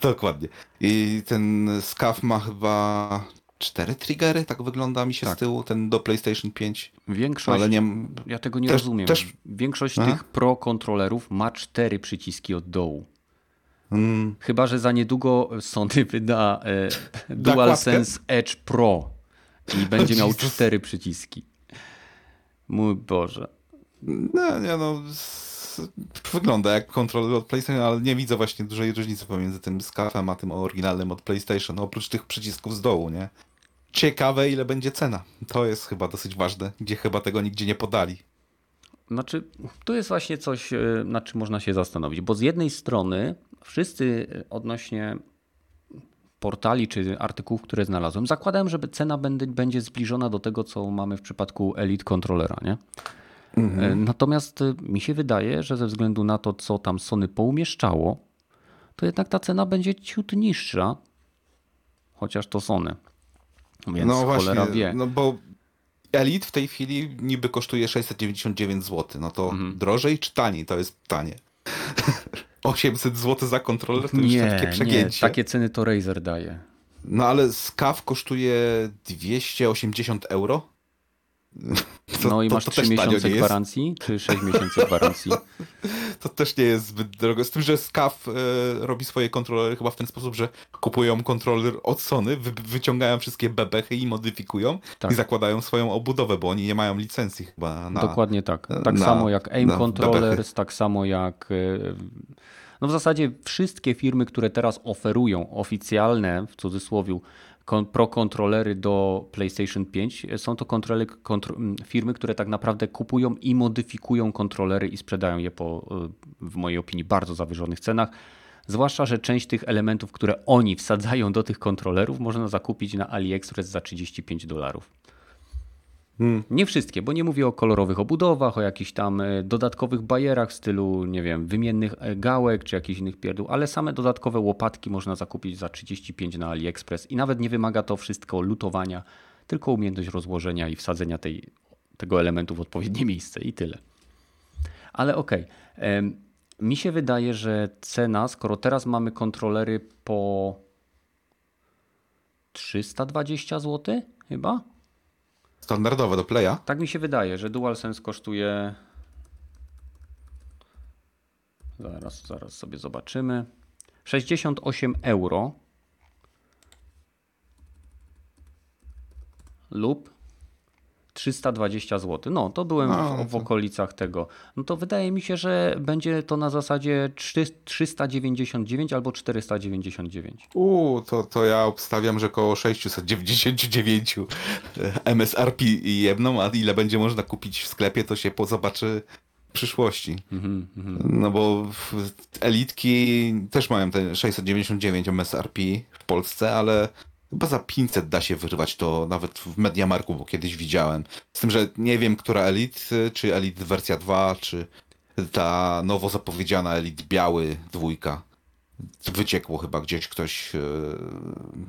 dokładnie. I ten skaf ma chyba cztery triggery, tak wygląda mi się Tak. z tyłu, ten do PlayStation 5. Większość, Ale nie- ja tego nie też- rozumiem. też- Większość Aha. tych pro kontrolerów ma cztery przyciski od dołu. Mm, Chyba, że za niedługo Sony wyda e, DualSense Edge Pro i będzie miał cztery przyciski. Mój Boże. No, nie no, wygląda jak kontroler od PlayStation, ale nie widzę właśnie dużej różnicy pomiędzy tym skafem a tym oryginalnym od PlayStation, oprócz tych przycisków z dołu, nie? Ciekawe ile będzie cena. To jest chyba dosyć ważne, gdzie chyba tego nigdzie nie podali. Znaczy, to jest właśnie coś, e, nad czym można się zastanowić, bo z jednej strony wszyscy e, odnośnie portali czy artykułów, które znalazłem, zakładałem, że cena będzie, będzie zbliżona do tego, co mamy w przypadku Elite Controllera, nie? E, Natomiast e, mi się wydaje, że ze względu na to, co tam Sony poumieszczało, to jednak ta cena będzie ciut niższa, chociaż to Sony. Więc no właśnie, wie. no bo Elite w tej chwili niby kosztuje 699 zł. No to Mhm. drożej czy taniej? To jest pytanie. 800 zł za kontroler to już takie Nie, nie, przegięcie. takie ceny to Razer daje. No ale SCAF kosztuje 280 euro. To- no i to- masz to 3 też tanio miesiące jest. gwarancji, czy 6 miesięcy gwarancji? To też nie jest zbyt drogo. Z tym, że SCAF e, robi swoje kontrolery chyba w ten sposób, że kupują kontroler od Sony, wy, wyciągają wszystkie bebechy i modyfikują Tak. i zakładają swoją obudowę, bo oni nie mają licencji chyba na... Dokładnie tak. Tak na- samo jak Aim Controllers, tak samo jak. e, No w zasadzie wszystkie firmy, które teraz oferują oficjalne, w cudzysłowie, pro kontrolery do PlayStation 5, są to kontrolery, kontro, firmy, które tak naprawdę kupują i modyfikują kontrolery i sprzedają je po, e, w mojej opinii, bardzo zawyżonych cenach. Zwłaszcza, że część tych elementów, które oni wsadzają do tych kontrolerów, można zakupić na AliExpress za 35 dolarów. Nie wszystkie, bo nie mówię o kolorowych obudowach, o jakichś tam e, dodatkowych bajerach w stylu, nie wiem, wymiennych e, gałek czy jakichś innych pierdół, ale same dodatkowe łopatki można zakupić za 35 na AliExpress i nawet nie wymaga to wszystko lutowania, tylko umiejętność rozłożenia i wsadzenia tej, tego elementu w odpowiednie miejsce i tyle. Ale okej, em, mi się wydaje, że cena, skoro teraz mamy kontrolery po 320 zł chyba? Standardowe do Playa. Tak mi się wydaje, że DualSense kosztuje. Zaraz, zaraz sobie zobaczymy. 68 euro. Lub 320 zł. No, to byłem No, w, w okolicach tego. No to wydaje mi się, że będzie to na zasadzie 3, 399 albo 499. Uuu, to, to ja obstawiam, że około 699 MSRP jedną, a ile będzie można kupić w sklepie, to się po zobaczy w przyszłości. Mhm, mhm. No bo elitki też mają te 699 MSRP w Polsce, ale chyba za 500 da się wyrwać to nawet w Mediamarku, bo kiedyś widziałem. Z tym, że nie wiem, która Elit, czy Elit wersja 2, czy ta nowo zapowiedziana Elit biały dwójka. Wyciekło chyba gdzieś ktoś e,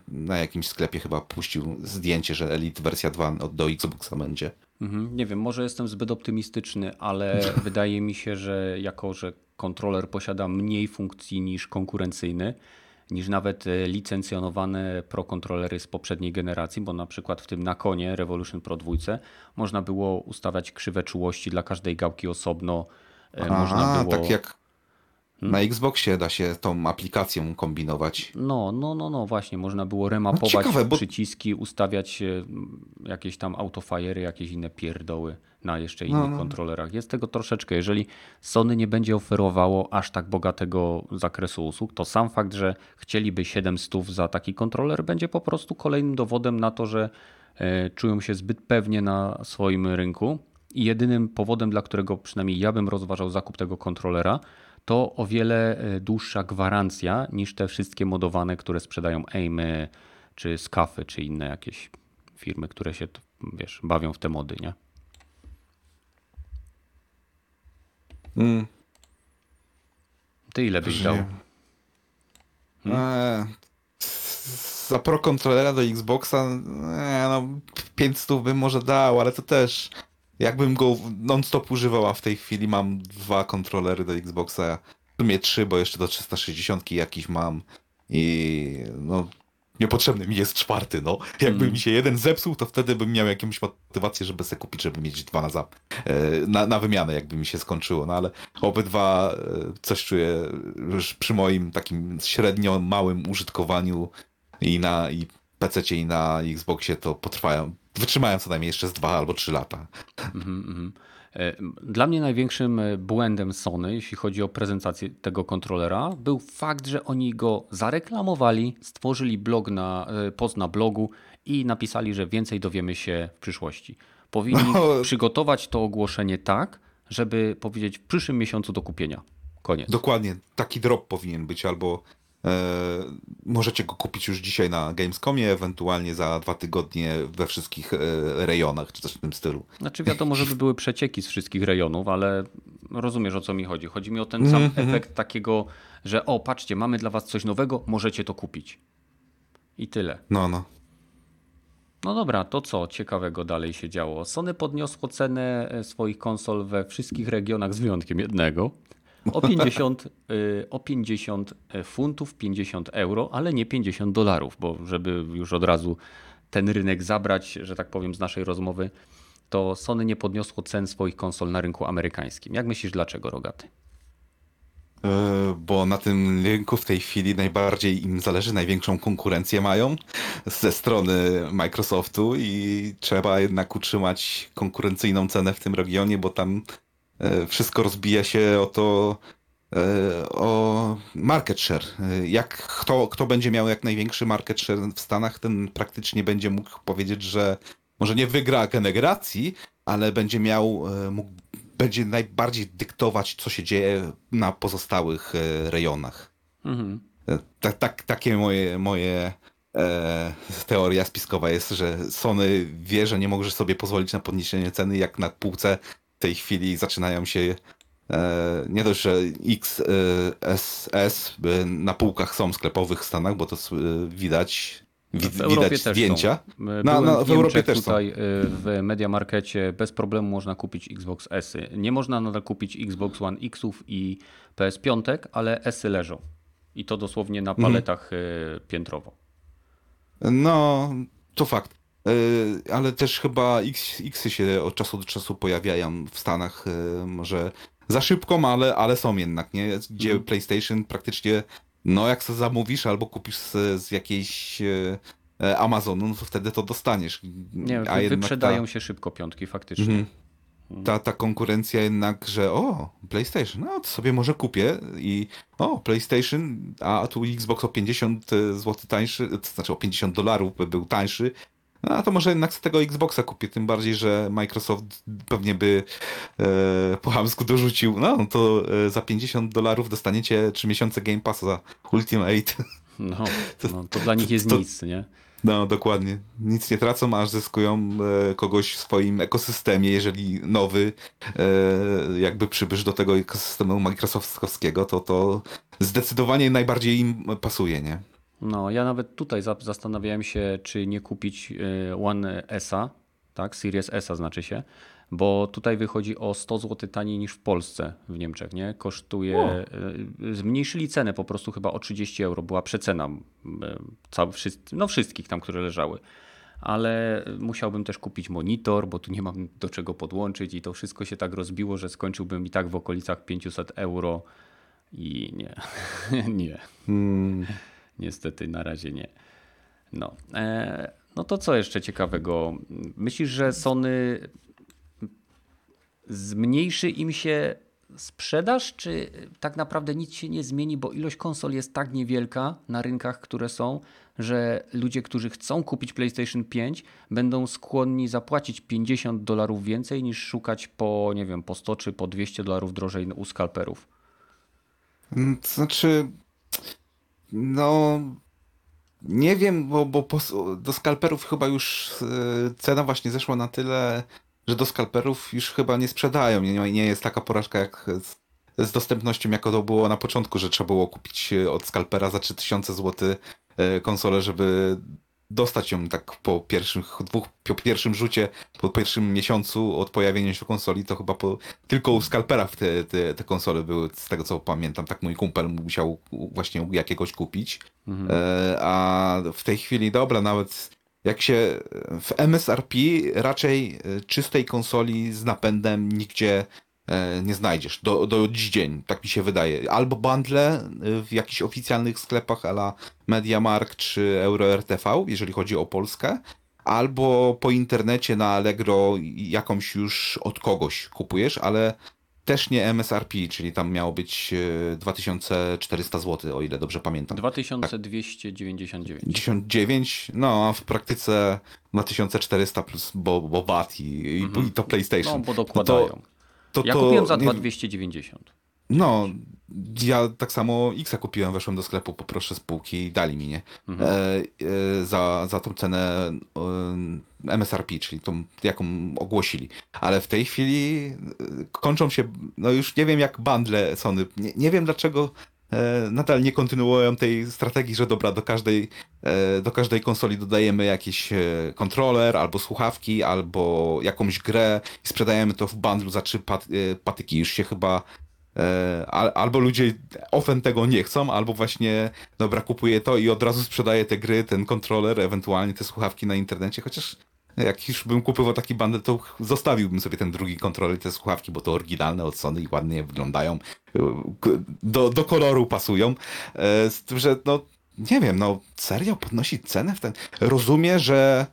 na jakimś sklepie chyba puścił zdjęcie, że Elite wersja 2 od do Xboxa będzie. Mhm. Nie wiem, może jestem zbyt optymistyczny, ale wydaje mi się, że jako, że kontroler posiada mniej funkcji niż konkurencyjny, niż nawet e, licencjonowane Pro kontrolery z poprzedniej generacji, bo na przykład w tym Nakonie Revolution Pro 2 można było ustawiać krzywe czułości dla każdej gałki osobno. E, Można było... Tak jak na Xboxie da się tą aplikacją kombinować. No, no, no, no, właśnie, można było remapować No ciekawe, bo- przyciski, ustawiać e, m, jakieś tam autofajery, jakieś inne pierdoły na jeszcze innych no. kontrolerach. Jest tego troszeczkę. Jeżeli Sony nie będzie oferowało aż tak bogatego zakresu usług, to sam fakt, że chcieliby 700 za taki kontroler będzie po prostu kolejnym dowodem na to, że e, czują się zbyt pewnie na swoim rynku i jedynym powodem, dla którego przynajmniej ja bym rozważał zakup tego kontrolera, to o wiele e, dłuższa gwarancja niż te wszystkie modowane, które sprzedają Aimy, czy Scafy, czy inne jakieś firmy, które się wiesz, bawią w te mody, nie? Mm. Ty ile byś dał? Eee, za pro kontrolera do Xboxa, eee, no 500 bym może dał, ale to też jakbym go non-stop używała w tej chwili, mam dwa kontrolery do Xboxa, w sumie trzy, bo jeszcze do 360 jakiś mam i no Niepotrzebny mi jest czwarty, no. Jakby Mm. mi się jeden zepsuł, to wtedy bym miał jakąś motywację, żeby sobie kupić, żeby mieć dwa na, za, e, na, na wymianę, jakby mi się skończyło. No ale obydwa e, coś czuję już przy moim takim średnio małym użytkowaniu i na i PC i na Xboxie to potrwają, wytrzymają co najmniej jeszcze z dwa albo trzy lata. Mhm, mhm. E, Dla mnie największym e, błędem Sony, jeśli chodzi o prezentację tego kontrolera, był fakt, że oni go zareklamowali, stworzyli blog na, e, post na blogu i napisali, że więcej dowiemy się w przyszłości. Powinni No. przygotować to ogłoszenie tak, żeby powiedzieć w przyszłym miesiącu do kupienia. Koniec. Dokładnie, taki drop powinien być, albo możecie go kupić już dzisiaj na Gamescomie, ewentualnie za dwa tygodnie we wszystkich e, rejonach, czy coś w tym stylu. Znaczy wiadomo, żeby były przecieki z wszystkich rejonów, ale rozumiesz o co mi chodzi. Chodzi mi o ten sam efekt takiego, że o patrzcie, mamy dla was coś nowego, możecie to kupić. I tyle. No, no. No dobra, to co ciekawego dalej się działo? Sony podniosło cenę e, swoich konsol we wszystkich regionach z wyjątkiem jednego. O 50, y, o 50 funtów, 50 euro, ale nie 50 dolarów, bo żeby już od razu ten rynek zabrać, że tak powiem, z naszej rozmowy, to Sony nie podniosło cen swoich konsol na rynku amerykańskim. Jak myślisz, dlaczego, Rogaty? E, Bo na tym rynku w tej chwili najbardziej im zależy, największą konkurencję mają ze strony Microsoftu i trzeba jednak utrzymać konkurencyjną cenę w tym regionie, bo tam e, wszystko rozbija się o to, e, o market share. E, Jak kto, kto będzie miał jak największy market share w Stanach, ten praktycznie będzie mógł powiedzieć, że może nie wygra generacji, ale będzie miał, e, mógł, będzie najbardziej dyktować, co się dzieje na pozostałych e, rejonach. Mhm. E, Tak, tak, takie moje, moje e, teoria spiskowa jest, że Sony wie, że nie może sobie pozwolić na podniesienie ceny, jak na półce w tej chwili zaczynają się e, nie dość, że X, e, S, S e, na półkach są sklepowych w Stanach, bo to s- e, widać, wi, widać też zdjęcia. Są. No, Byłem no, w, w Europie też są. tutaj y, w Media Markecie bez problemu można kupić Xbox S-y. Nie można nadal kupić Xbox One Xów i PS5, ale S-y leżą. I to dosłownie na Mhm. paletach y, piętrowo. No, to fakt. Yy, Ale też chyba X, Xy się od czasu do czasu pojawiają w Stanach, yy, może za szybko, ale, ale są jednak, nie? Gdzie Mhm. PlayStation praktycznie, no jak sobie zamówisz albo kupisz z, z jakiejś e, Amazonu, no to wtedy to dostaniesz. Nie, A wyprzedają ta, się szybko piątki, faktycznie. Mhm. ta, ta konkurencja jednak, że o, PlayStation, no to sobie może kupię i o, PlayStation, a tu Xbox o 50 zł tańszy, to znaczy o 50 dolarów by był tańszy, no to może jednak z tego Xboxa kupię, tym bardziej, że Microsoft pewnie by e, po chamsku dorzucił, no to e, za 50 dolarów dostaniecie 3 miesiące Game Passa Ultimate. No, no, to dla nich jest to- nic, nie? No, dokładnie. Nic nie tracą, aż zyskują e, kogoś w swoim ekosystemie, jeżeli nowy e, jakby przybysz do tego ekosystemu Microsoftowskiego, to to zdecydowanie najbardziej im pasuje, nie? No, ja nawet tutaj za- zastanawiałem się, czy nie kupić y, One S-a, tak, Series S-a znaczy się, bo tutaj wychodzi o 100 zł taniej niż w Polsce, w Niemczech, nie? Kosztuje, y, zmniejszyli cenę po prostu chyba o 30 euro, była przecena y, wszyscy, no wszystkich tam, które leżały. Ale musiałbym też kupić monitor, bo tu nie mam do czego podłączyć i to wszystko się tak rozbiło, że skończyłbym i tak w okolicach 500 euro i nie, nie. Mm, Niestety na razie nie. No. E, no to co jeszcze ciekawego? Myślisz, że Sony zmniejszy im się sprzedaż, czy tak naprawdę nic się nie zmieni, bo ilość konsol jest tak niewielka na rynkach, które są, że ludzie, którzy chcą kupić PlayStation 5, będą skłonni zapłacić 50 dolarów więcej niż szukać po, nie wiem, po 100 czy po 200 dolarów drożej u skalperów. mm, to znaczy, no, nie wiem, bo, bo po, do skalperów chyba już e, cena właśnie zeszła na tyle, że do skalperów już chyba nie sprzedają. Nie, nie jest taka porażka jak z, z dostępnością, jako to było na początku, że trzeba było kupić e, od skalpera za 3000 zł konsolę, żeby dostać ją tak po pierwszym, dwóch, po pierwszym rzucie, po pierwszym miesiącu od pojawienia się konsoli, to chyba po, tylko u skalperach te, te, te konsole były, z tego co pamiętam, tak mój kumpel musiał właśnie jakiegoś kupić. Mhm. E, a w tej chwili, dobra, nawet jak się w MSRP raczej e, czystej konsoli z napędem nigdzie nie znajdziesz do, do dziś dzień, tak mi się wydaje. Albo bundle e, w jakichś oficjalnych sklepach ala MediaMark czy EuroRTV, jeżeli chodzi o Polskę, albo po internecie na Allegro jakąś już od kogoś kupujesz, ale też nie MSRP, czyli tam miało być 2400 zł, o ile dobrze pamiętam. 2299. 99, no a w praktyce 2400 plus bo, bo VAT i, mhm. i to PlayStation. No bo dokładają. To, to, to, ja kupiłem za 2290. No, ja tak samo X kupiłem, weszłem do sklepu, poproszę spółki i dali mi, nie? Mhm. E, e, za, za tą cenę e, MSRP, czyli tą, jaką ogłosili. Ale w tej chwili e, kończą się, no już nie wiem jak bundle Sony, nie, nie wiem dlaczego nadal nie kontynuują tej strategii, że dobra, do każdej, e, do każdej konsoli dodajemy jakiś kontroler, albo słuchawki, albo jakąś grę i sprzedajemy to w bundlu za trzy patyki. Już się chyba E, albo ludzie ofen tego nie chcą, albo właśnie, dobra, kupuję to i od razu sprzedaję te gry, ten kontroler, ewentualnie te słuchawki na internecie, chociaż jak już bym kupował taki bundle, to zostawiłbym sobie ten drugi kontroler, te słuchawki, bo to oryginalne od Sony i ładnie wyglądają, do, do koloru pasują, e, z tym, że no, nie wiem, no serio podnosić cenę w ten... Rozumiem, że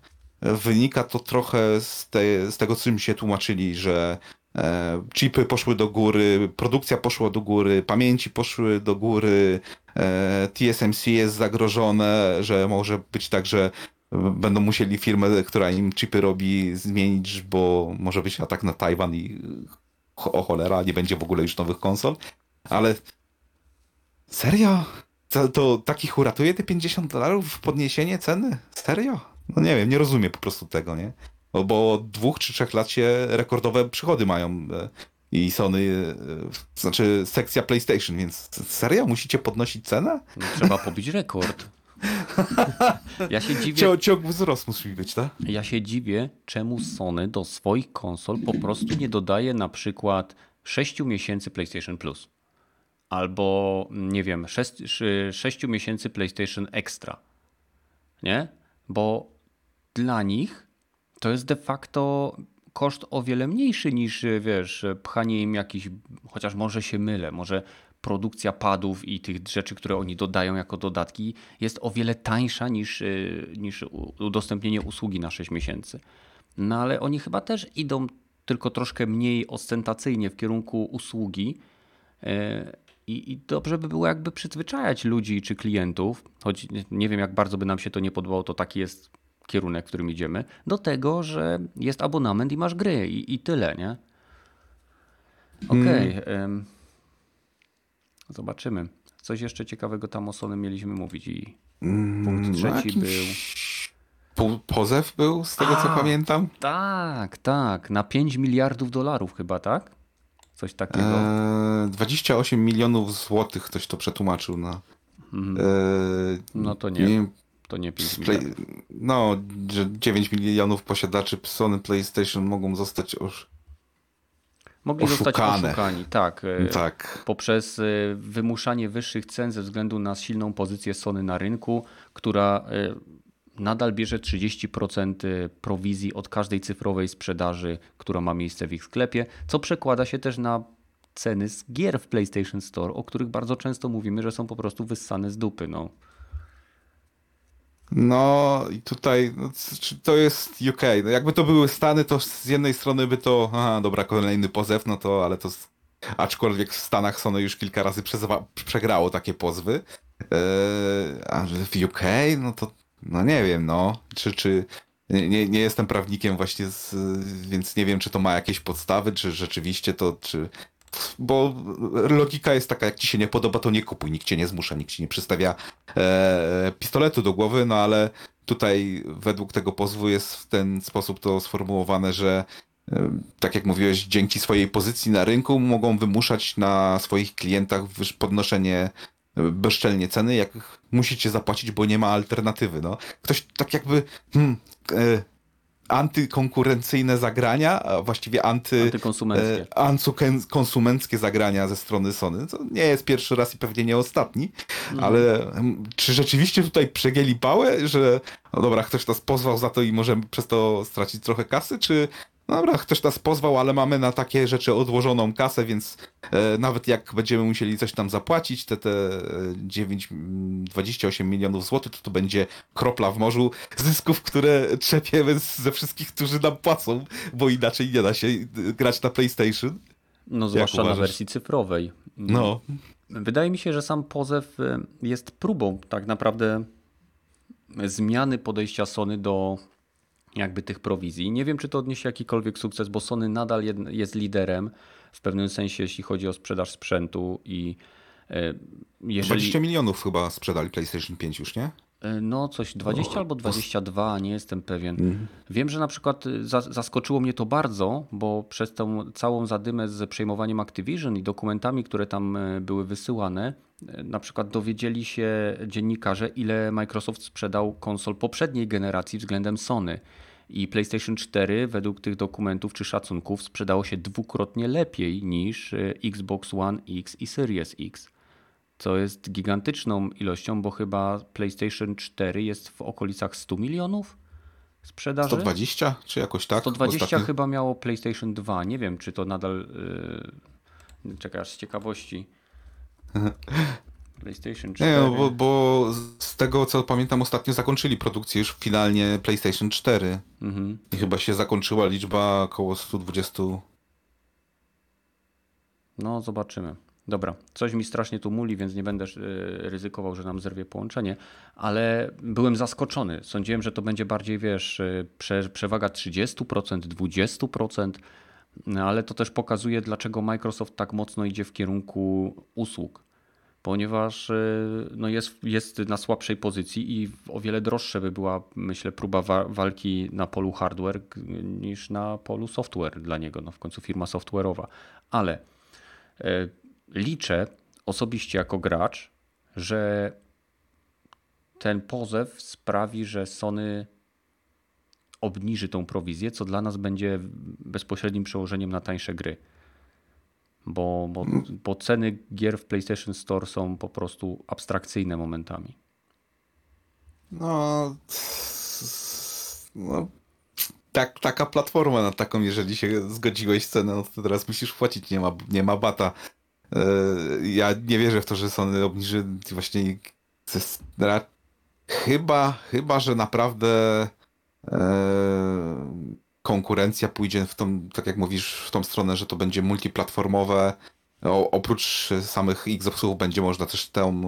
wynika to trochę z, te, z tego, co mi się tłumaczyli, że E, chipy poszły do góry, produkcja poszła do góry, pamięci poszły do góry, e, TSMC jest zagrożone, że może być tak, że będą musieli firmę, która im chipy robi, zmienić, bo może być atak na Tajwan i o cholera, nie będzie w ogóle już nowych konsol. Ale serio? To, to takich uratuje te 50 dolarów podniesienie ceny? Serio? No nie wiem, nie rozumiem po prostu tego, nie? Bo od dwóch czy trzech lat się rekordowe przychody mają e, i Sony, e, znaczy sekcja PlayStation, więc serio musicie podnosić cenę? No, trzeba pobić rekord. Ja się dziwię. Ciąg wzrost musi być, tak? Ja się dziwię, czemu Sony do swoich konsol po prostu nie dodaje na przykład 6 miesięcy PlayStation Plus. Albo, nie wiem, 6, 6 miesięcy PlayStation Extra. Nie? Bo dla nich to jest de facto koszt o wiele mniejszy niż, wiesz, pchanie im jakiś, chociaż może się mylę, może produkcja padów i tych rzeczy, które oni dodają jako dodatki jest o wiele tańsza niż, niż udostępnienie usługi na 6 miesięcy. No ale oni chyba też idą tylko troszkę mniej ostentacyjnie w kierunku usługi. E, I, I, dobrze by było jakby przyzwyczajać ludzi czy klientów, choć nie wiem jak bardzo by nam się to nie podobało, to taki jest kierunek, w którym idziemy, do tego, że jest abonament i masz gry i, i tyle, nie? Okej. Okay. Hmm. Zobaczymy. Coś jeszcze ciekawego tam o Sony mieliśmy mówić i mm, punkt no trzeci no był... Po, pozew był, z tego A, co pamiętam? Tak, tak. Na 5 miliardów dolarów chyba, tak? Coś takiego. Eee, 28 milionów złotych ktoś to przetłumaczył na... Mhm. Eee, no to nie. nie to nie 5 Play... No, że 9 milionów posiadaczy Sony PlayStation mogą zostać już Mogli oszukane. zostać oszukani, tak. E, tak. Poprzez e, wymuszanie wyższych cen ze względu na silną pozycję Sony na rynku, która e, nadal bierze 30% prowizji od każdej cyfrowej sprzedaży, która ma miejsce w ich sklepie, co przekłada się też na ceny z gier w PlayStation Store, o których bardzo często mówimy, że są po prostu wyssane z dupy. No. No i tutaj no, to jest UK. No, jakby to były Stany, to z jednej strony by to, aha, dobra, kolejny pozew, no to, ale to aczkolwiek w Stanach Sony już kilka razy przegrało takie pozwy. Eee, a w UK, no to, no nie wiem, no, czy, czy nie, nie jestem prawnikiem właśnie, z, więc nie wiem, czy to ma jakieś podstawy, czy rzeczywiście to, czy bo logika jest taka, jak ci się nie podoba, to nie kupuj, nikt cię nie zmusza, nikt ci nie przystawia e, pistoletu do głowy, no ale tutaj według tego pozwu jest w ten sposób to sformułowane, że e, tak jak mówiłeś, dzięki swojej pozycji na rynku mogą wymuszać na swoich klientach podnoszenie e, bezczelnie ceny, jak musicie zapłacić, bo nie ma alternatywy. No. Ktoś tak jakby hmm, e, antykonkurencyjne zagrania, a właściwie anty, Antykonsumenckie. e, antykonsumenckie zagrania ze strony Sony. To nie jest pierwszy raz i pewnie nie ostatni, ale mm, czy rzeczywiście tutaj przegięli pałę, że no dobra, ktoś nas pozwał za to i możemy przez to stracić trochę kasy, czy no dobra, ktoś nas pozwał, ale mamy na takie rzeczy odłożoną kasę, więc e, nawet jak będziemy musieli coś tam zapłacić, te, te e, 9, mm, 28 milionów złotych, to to będzie kropla w morzu zysków, które trzepiemy ze wszystkich, którzy nam płacą, bo inaczej nie da się e, grać na PlayStation. No zwłaszcza na wersji cyfrowej. No, Wydaje mi się, że sam pozew y, jest próbą tak naprawdę zmiany podejścia Sony do jakby tych prowizji. Nie wiem, czy to odniesie jakikolwiek sukces, bo Sony nadal jest liderem w pewnym sensie, jeśli chodzi o sprzedaż sprzętu i y, jeżeli... 20 milionów chyba sprzedali PlayStation 5 już, nie? Y, No, coś 20 albo 22, nie jestem pewien. Wiem, że na przykład za- zaskoczyło mnie to bardzo, bo przez tą całą zadymę z przejmowaniem Activision i dokumentami, które tam były wysyłane, na przykład dowiedzieli się dziennikarze, ile Microsoft sprzedał konsol poprzedniej generacji względem Sony. I PlayStation 4 według tych dokumentów czy szacunków sprzedało się dwukrotnie lepiej niż y, Xbox One X i Series X co jest gigantyczną ilością, bo chyba PlayStation 4 jest w okolicach 100 milionów sprzedaży. 120 czy jakoś tak? 120 Ostatnio- chyba miało PlayStation 2. Nie wiem, czy to nadal. Yy... Czekaj, aż z ciekawości. PlayStation 4. Nie, no, bo, bo z tego co pamiętam ostatnio zakończyli produkcję już finalnie PlayStation 4 Mhm. i chyba się zakończyła liczba około 120. No, zobaczymy. Dobra, coś mi strasznie tu muli, więc nie będę y, ryzykował, że nam zerwie połączenie, ale byłem zaskoczony. Sądziłem, że to będzie bardziej, wiesz, y, prze, przewaga 30%, 20%, no, ale to też pokazuje, dlaczego Microsoft tak mocno idzie w kierunku usług. Ponieważ y, no jest, jest na słabszej pozycji i o wiele droższe by była, myślę, próba wa- walki na polu hardware niż na polu software dla niego. No w końcu firma software'owa. Ale E, Liczę osobiście jako gracz, że ten pozew sprawi, że Sony obniży tą prowizję, co dla nas będzie bezpośrednim przełożeniem na tańsze gry. Bo, bo, bo ceny gier w PlayStation Store są po prostu abstrakcyjne momentami. No, no tak, taka platforma na taką, jeżeli się zgodziłeś cenę, no to teraz musisz płacić, nie ma, nie ma bata. E, Ja nie wierzę w to, że Sony obniży właśnie chyba, chyba, że naprawdę konkurencja pójdzie w tą, tak jak mówisz, w tą stronę, że to będzie multiplatformowe. O, oprócz samych Xboxów będzie można też tę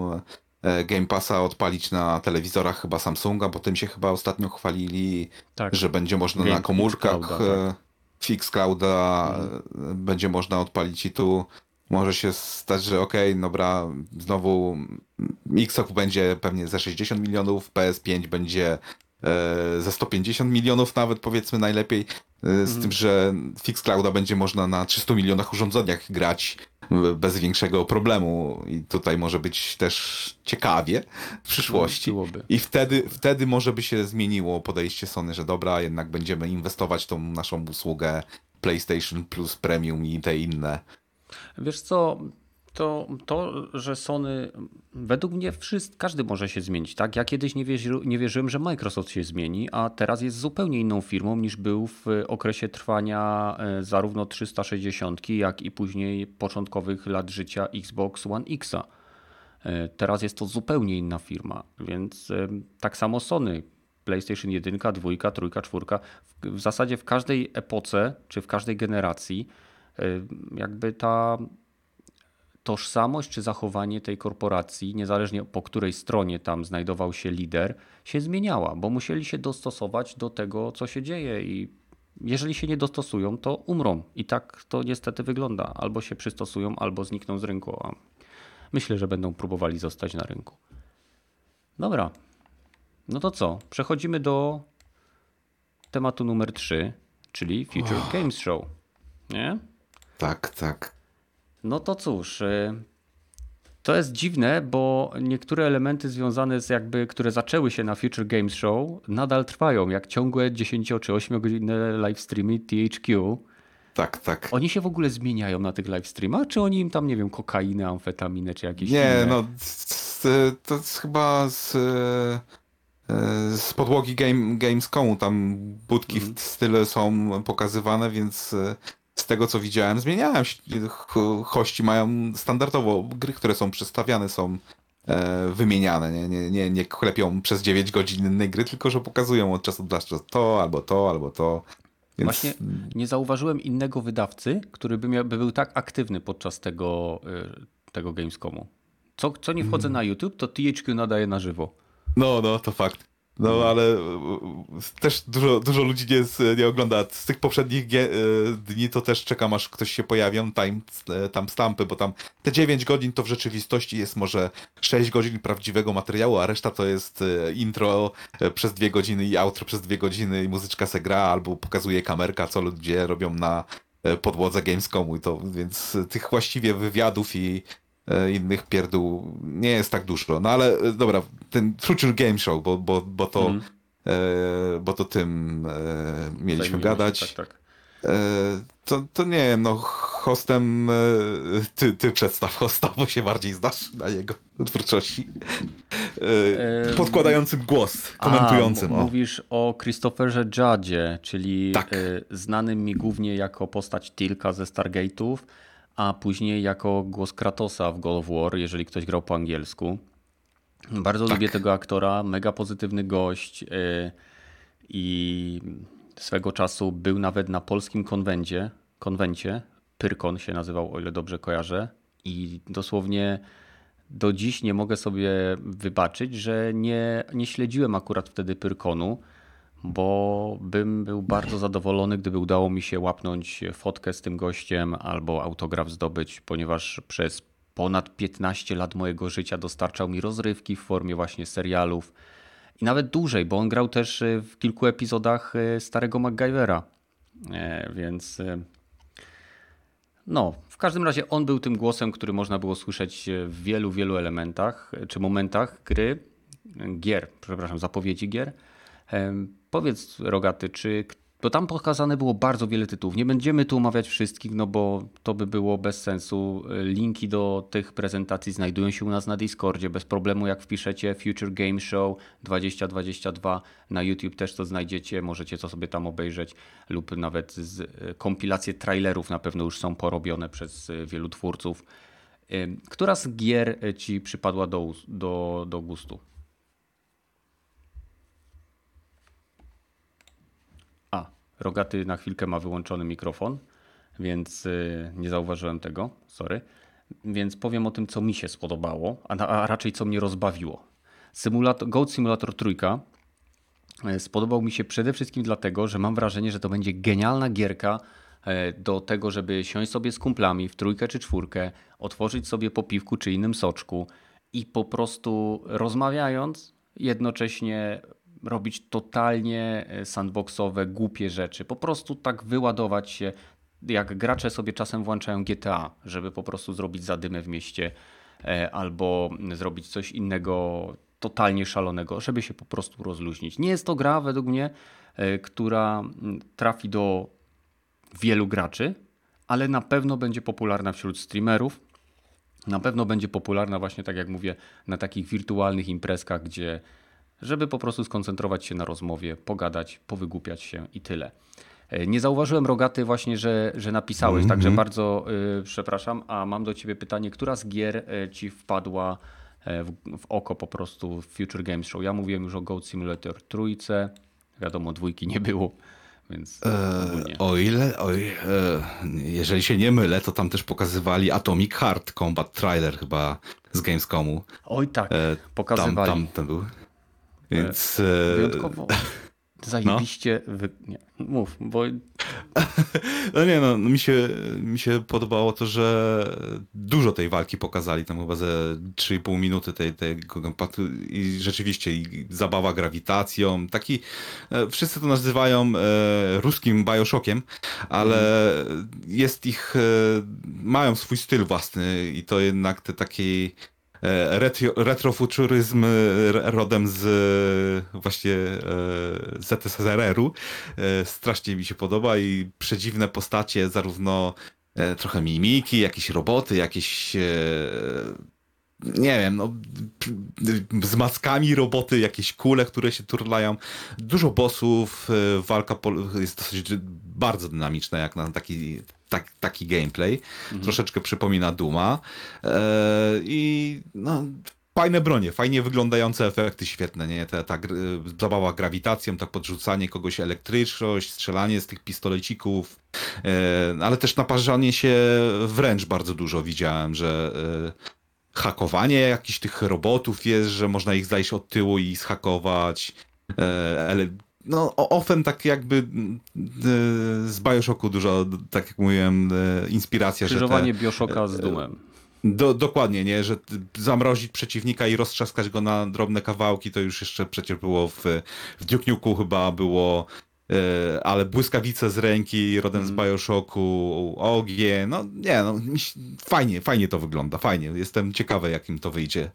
e, Game Passa odpalić na telewizorach chyba Samsunga, bo tym się chyba ostatnio chwalili, Tak. że będzie można Game na komórkach Fixclouda, tak. e, Fixclouda e, będzie można odpalić i tu może się stać, że okej, dobra, znowu Xbox będzie pewnie za 60 milionów, PS5 będzie za 150 milionów nawet powiedzmy najlepiej, e, z tym, że Fixclouda będzie można na 300 milionach urządzeniach grać e, bez większego problemu i tutaj może być też ciekawie w przyszłości. Byłoby. I wtedy, wtedy może by się zmieniło podejście Sony, że dobra, jednak będziemy inwestować w tą naszą usługę PlayStation Plus Premium i te inne. Wiesz co, to, to, że Sony, według mnie wszyscy, każdy może się zmienić, tak? Ja kiedyś nie, wierzy, nie wierzyłem, że Microsoft się zmieni, a teraz jest zupełnie inną firmą niż był w okresie trwania e, zarówno 360, jak i później początkowych lat życia Xbox One Xa. E, Teraz jest to zupełnie inna firma, więc e, tak samo Sony. PlayStation 1, 2, 3, 4. W, zasadzie w każdej epoce czy w każdej generacji e, jakby ta tożsamość czy zachowanie tej korporacji, niezależnie po której stronie tam znajdował się lider, się zmieniała, bo musieli się dostosować do tego, co się dzieje i jeżeli się nie dostosują, to umrą. I tak to niestety wygląda. Albo się przystosują, albo znikną z rynku. A myślę, że będą próbowali zostać na rynku. Dobra. No to co? Przechodzimy do tematu numer 3, czyli Future Games Show. Nie? Tak, tak. No to cóż, y, To jest dziwne, bo niektóre elementy związane z jakby, które zaczęły się na Future Games Show, nadal trwają, jak ciągłe 10 czy 8 godzinne live streamy THQ. Tak, tak. Oni się w ogóle zmieniają na tych live streamach, czy oni im tam, nie wiem, kokainę, amfetaminę, czy jakieś Nie, inne? no to jest chyba z, e, z podłogi game, Gamescomu, tam budki Mhm. w style są pokazywane, więc e, z tego co widziałem zmieniałem się. Hości mają standardowo gry, które są przedstawiane są e, wymieniane, nie, nie, nie, nie klepią przez 9 godzin innej gry, tylko że pokazują od czasu do czasu to, albo to, albo to. Więc Właśnie nie zauważyłem innego wydawcy, który by, miał, by był tak aktywny podczas tego, y, tego Gamescomu. Co, co nie wchodzę na YouTube, to THQ nadaje na żywo. No, no, to fakt. No, ale e, e, też dużo, dużo ludzi nie, nie ogląda. Z tych poprzednich e, dni to też czekam, aż ktoś się pojawią, time, e, tam stampy, bo tam te 9 godzin to w rzeczywistości jest może 6 godzin prawdziwego materiału, a reszta to jest intro przez dwie godziny i outro przez dwie godziny i muzyczka se gra, albo pokazuje kamerka, co ludzie robią na podłodze Gamescomu. To, więc tych właściwie wywiadów i innych pierdół nie jest tak dużo. No ale e, dobra, ten Future Game Show, bo, bo, bo, to, Mhm. e, bo to tym e, mieliśmy Zajmijmy gadać. Się, tak, tak. E, to, to nie wiem, no hostem e, ty, ty przedstaw hosta, bo się bardziej znasz na jego twórczości. E, podkładającym głos, komentującym. A, o. mówisz o Christopherze Judge'ie, czyli Tak. znanym mi głównie jako postać Tilka ze Stargate'ów, a później jako głos Kratosa w God of War, jeżeli ktoś grał po angielsku. Bardzo Tak. lubię tego aktora, mega pozytywny gość y, i swego czasu był nawet na polskim konwencie, konwencie, Pyrkon się nazywał, o ile dobrze kojarzę i dosłownie do dziś nie mogę sobie wybaczyć, że nie, nie śledziłem akurat wtedy Pyrkonu, bo bym był bardzo zadowolony, gdyby udało mi się łapnąć fotkę z tym gościem albo autograf zdobyć, ponieważ przez ponad 15 lat mojego życia dostarczał mi rozrywki w formie właśnie serialów i nawet dłużej, bo on grał też y, w kilku epizodach y, starego MacGyvera. E, Więc no, w każdym razie on był tym głosem, który można było słyszeć w wielu, wielu elementach czy momentach gry, gier, przepraszam, zapowiedzi gier. Powiedz, Rogaty, czy. Bo tam pokazane było bardzo wiele tytułów. Nie będziemy tu omawiać wszystkich, no bo to by było bez sensu. Linki do tych prezentacji znajdują się u nas na Discordzie. Bez problemu, jak wpiszecie Future Game Show 2022 na YouTube też to znajdziecie. Możecie to sobie tam obejrzeć, lub nawet z, e, kompilacje trailerów na pewno już są porobione przez e, wielu twórców. Która z gier ci przypadła do, do, do gustu? A, Rogaty na chwilkę ma wyłączony mikrofon, więc y, nie zauważyłem tego, sorry. Więc powiem o tym, co mi się spodobało, a, a raczej co mnie rozbawiło. Simulator, Goat Simulator trójka e, spodobał mi się przede wszystkim dlatego, że mam wrażenie, że to będzie genialna gierka e, do tego, żeby siąść sobie z kumplami w trójkę czy czwórkę, otworzyć sobie po piwku czy innym soczku i po prostu rozmawiając, jednocześnie robić totalnie e, sandboxowe, głupie rzeczy. Po prostu tak wyładować się, jak gracze sobie czasem włączają GTA, żeby po prostu zrobić zadymę w mieście e, albo zrobić coś innego totalnie szalonego, żeby się po prostu rozluźnić. Nie jest to gra według mnie, e, która trafi do wielu graczy, ale na pewno będzie popularna wśród streamerów. Na pewno będzie popularna właśnie, tak jak mówię, na takich wirtualnych imprezkach, gdzie żeby po prostu skoncentrować się na rozmowie, pogadać, powygłupiać się i tyle. E, Nie zauważyłem, Rogaty, właśnie, że, że napisałeś, także bardzo y, przepraszam, a mam do ciebie pytanie, która z gier y, ci wpadła e, w, w oko po prostu w Future Games Show? Ja mówiłem już o Goat Simulator trójce, wiadomo, dwójki nie było, więc. O ile, oj, e, jeżeli się nie mylę, to tam też pokazywali Atomic Heart Combat Trailer chyba z Gamescomu. Oj tak, E, pokazywali. Tam, tam ten był. Więc e, Wyjątkowo. zajebiście... Wy... Nie, mów, bo No nie no, mi się, mi się podobało to, że dużo tej walki pokazali, tam chyba ze 3,5 minuty tej, kompaktu i rzeczywiście i zabawa grawitacją, taki, e, wszyscy to nazywają e, ruskim Bioshockiem, ale jest ich, e, mają swój styl własny i to jednak te taki e, retro, retrofuturyzm rodem z właśnie ZSRR-u. Strasznie mi się podoba i przedziwne postacie, zarówno trochę mimiki, jakieś roboty, jakieś nie wiem, no, z maskami roboty, jakieś kule, które się turlają. Dużo bossów, e, walka jest dosyć bardzo dynamiczna, jak na taki, tak, taki gameplay. Mhm. Troszeczkę przypomina Duma. E, I no, fajne bronie, fajnie wyglądające efekty, świetne, nie? Ta, ta zabawa grawitacją, tak podrzucanie kogoś elektryczność, strzelanie z tych pistolecików, e, ale też naparzanie się wręcz bardzo dużo widziałem, że hakowanie jakichś tych robotów jest, że można ich zajść od tyłu i schakować. Ale no, Ofen tak jakby z Bioshocku dużo, tak jak mówiłem, inspiracja. Skrzyżowanie że te, Bioshocka z Dumem. Do, dokładnie, nie, że zamrozić przeciwnika i roztrzaskać go na drobne kawałki, to już jeszcze przecież było w, w Duke Nukem chyba było E, ale błyskawice z ręki, rodem mm. z Bioshocku, ogień, no nie, no fajnie, fajnie to wygląda, fajnie. Jestem ciekawy, jakim to wyjdzie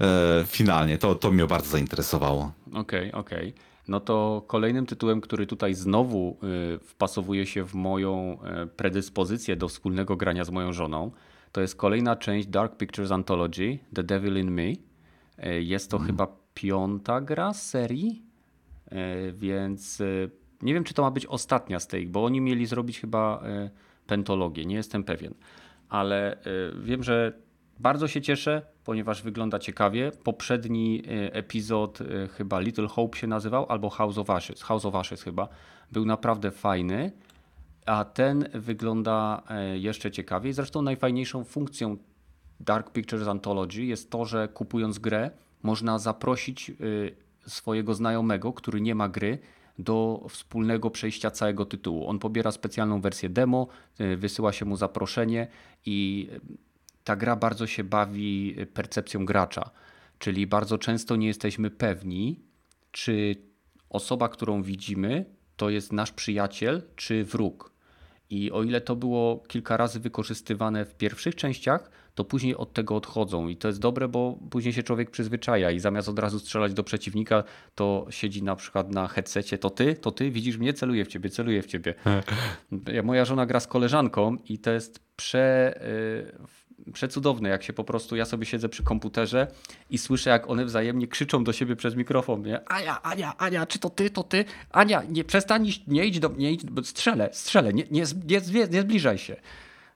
e, finalnie. To, to mnie bardzo zainteresowało. Okej, okay, okej. Okay. No to kolejnym tytułem, który tutaj znowu y, wpasowuje się w moją e, predyspozycję do wspólnego grania z moją żoną, to jest kolejna część Dark Pictures Anthology, The Devil in Me. Jest to mm. chyba piąta gra z serii, więc nie wiem, czy to ma być ostatnia z tej, bo oni mieli zrobić chyba e, pentologię, nie jestem pewien. Ale e, wiem, że bardzo się cieszę, ponieważ wygląda ciekawie. Poprzedni e, epizod, chyba Little Hope się nazywał, albo House of Ashes, House of Ashes chyba, był naprawdę fajny, a ten wygląda jeszcze ciekawiej. Zresztą najfajniejszą funkcją Dark Pictures Anthology jest to, że kupując grę, można zaprosić swojego znajomego, który nie ma gry, do wspólnego przejścia całego tytułu. On pobiera specjalną wersję demo, y, wysyła się mu zaproszenie i ta gra bardzo się bawi percepcją gracza. Czyli bardzo często nie jesteśmy pewni, czy osoba, którą widzimy, to jest nasz przyjaciel czy wróg. I o ile to było kilka razy wykorzystywane w pierwszych częściach, to później od tego odchodzą. I to jest dobre, bo później się człowiek przyzwyczaja i zamiast od razu strzelać do przeciwnika, to siedzi na przykład na headsetie, to ty, to ty, widzisz mnie, celuję w ciebie, celuję w ciebie. Moja żona gra z koleżanką i to jest prze, yy, przecudowne, jak się po prostu, ja sobie siedzę przy komputerze i słyszę, jak one wzajemnie krzyczą do siebie przez mikrofon, nie? Ania, Ania, Ania, czy to ty, to ty? Ania, nie, przestań, nie idź do mnie, strzelę, strzelę, nie, nie, nie, nie zbliżaj się.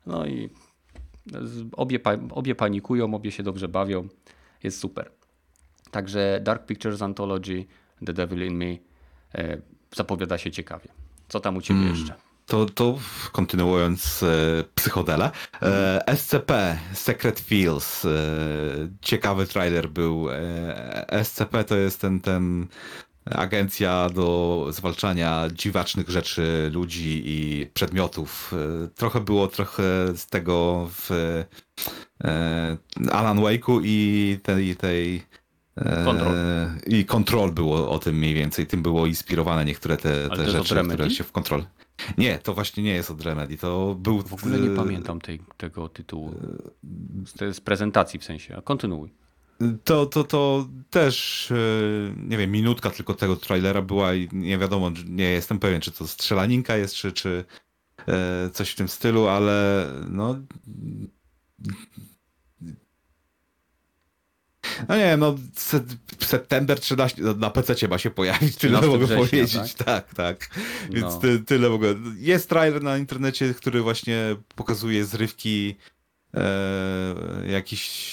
No i Obie, obie panikują, obie się dobrze bawią. Jest super. Także Dark Pictures Anthology, The Devil in Me e, zapowiada się ciekawie. Co tam u ciebie mm. jeszcze? To, to kontynuując e, psychodela, e, SCP, Secret Fields, e, ciekawy trailer był. E, SCP to jest ten, ten agencja do zwalczania dziwacznych rzeczy, ludzi i przedmiotów. Trochę było trochę z tego w e, Alan Wake'u i tej, tej Control. I Control było o tym mniej więcej. Tym było inspirowane niektóre te, te rzeczy, które się w Control. Nie, to właśnie nie jest od Remedy. To był. W ogóle nie pamiętam tej, tego tytułu. Z, z prezentacji w sensie. Kontynuuj to, to, to też, e, nie wiem, minutka tylko tego trailera była i nie wiadomo, nie jestem pewien, czy to strzelaninka jest, czy, czy e, coś w tym stylu, ale no... No nie no, september 13 no, na PC ma się pojawić, tyle mogę września, powiedzieć. Tak, tak. tak. Więc no. ty, tyle mogę. Jest trailer na internecie, który właśnie pokazuje zrywki e, jakiś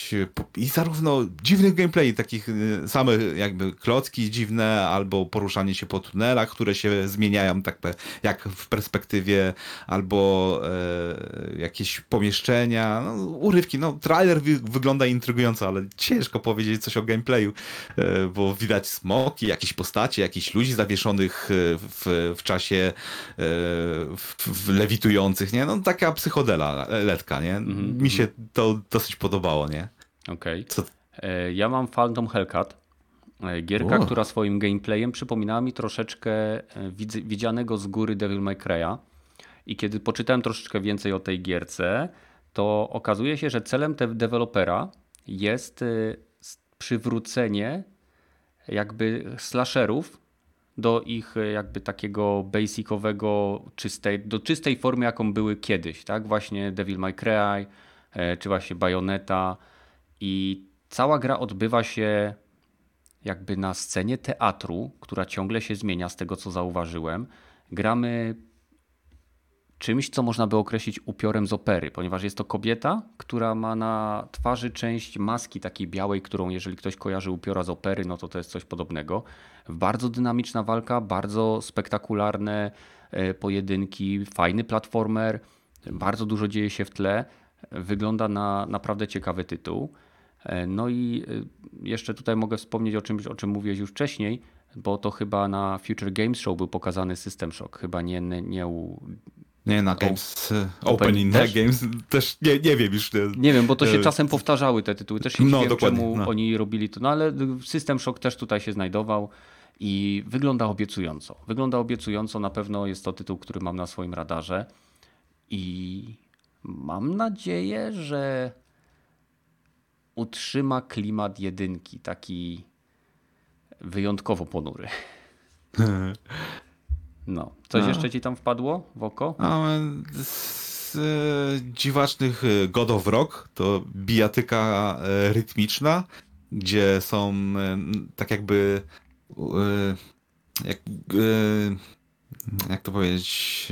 i zarówno dziwnych gameplay, takich e, same jakby klocki dziwne, albo poruszanie się po tunelach, które się zmieniają tak jak w perspektywie, albo e, jakieś pomieszczenia, no, urywki, no trailer wy, wygląda intrygująco, ale ciężko powiedzieć coś o gameplayu, e, bo widać smoki, jakieś postacie, jakichś ludzi zawieszonych e, w, w czasie e, w, w lewitujących, nie? No taka psychodela, letka, nie? -hmm mi się to dosyć podobało, nie? Okej. Okay. E, ja mam Phantom Hellcat. E, gierka, która swoim gameplayem przypominała mi troszeczkę e, widzianego z góry Devil May Cry'a. I kiedy poczytałem troszeczkę więcej o tej gierce, to okazuje się, że celem te dewelopera jest przywrócenie jakby slasherów do ich jakby takiego basicowego, czystej, do czystej formy, jaką były kiedyś, tak? Właśnie Devil May Cry, czy właśnie Bayonetta i cała gra odbywa się jakby na scenie teatru, która ciągle się zmienia z tego, co zauważyłem. Gramy czymś, co można by określić upiorem z opery, ponieważ jest to kobieta, która ma na twarzy część maski takiej białej, którą jeżeli ktoś kojarzy upiora z opery, no to to jest coś podobnego. Bardzo dynamiczna walka, bardzo spektakularne e, pojedynki, fajny platformer, bardzo dużo dzieje się w tle. Wygląda na naprawdę ciekawy tytuł. E, no i e, jeszcze tutaj mogę wspomnieć o czymś, o czym mówiłeś już wcześniej, bo to chyba na Future Games Show był pokazany System Shock, chyba nie, nie u nie, na Games Open, Open też? Games też nie, nie wiem już. Nie, nie wiem, bo to się e... czasem powtarzały te tytuły. Też się no, wiem, czemu no. oni robili to. No ale System Shock też tutaj się znajdował i wygląda obiecująco. Wygląda obiecująco, na pewno jest to tytuł, który mam na swoim radarze i mam nadzieję, że utrzyma klimat jedynki, taki wyjątkowo ponury. No. Coś no. jeszcze ci tam wpadło w oko? A, z e, dziwacznych e, God of Rock to bijatyka e, rytmiczna, gdzie są e, tak jakby jak, jak to powiedzieć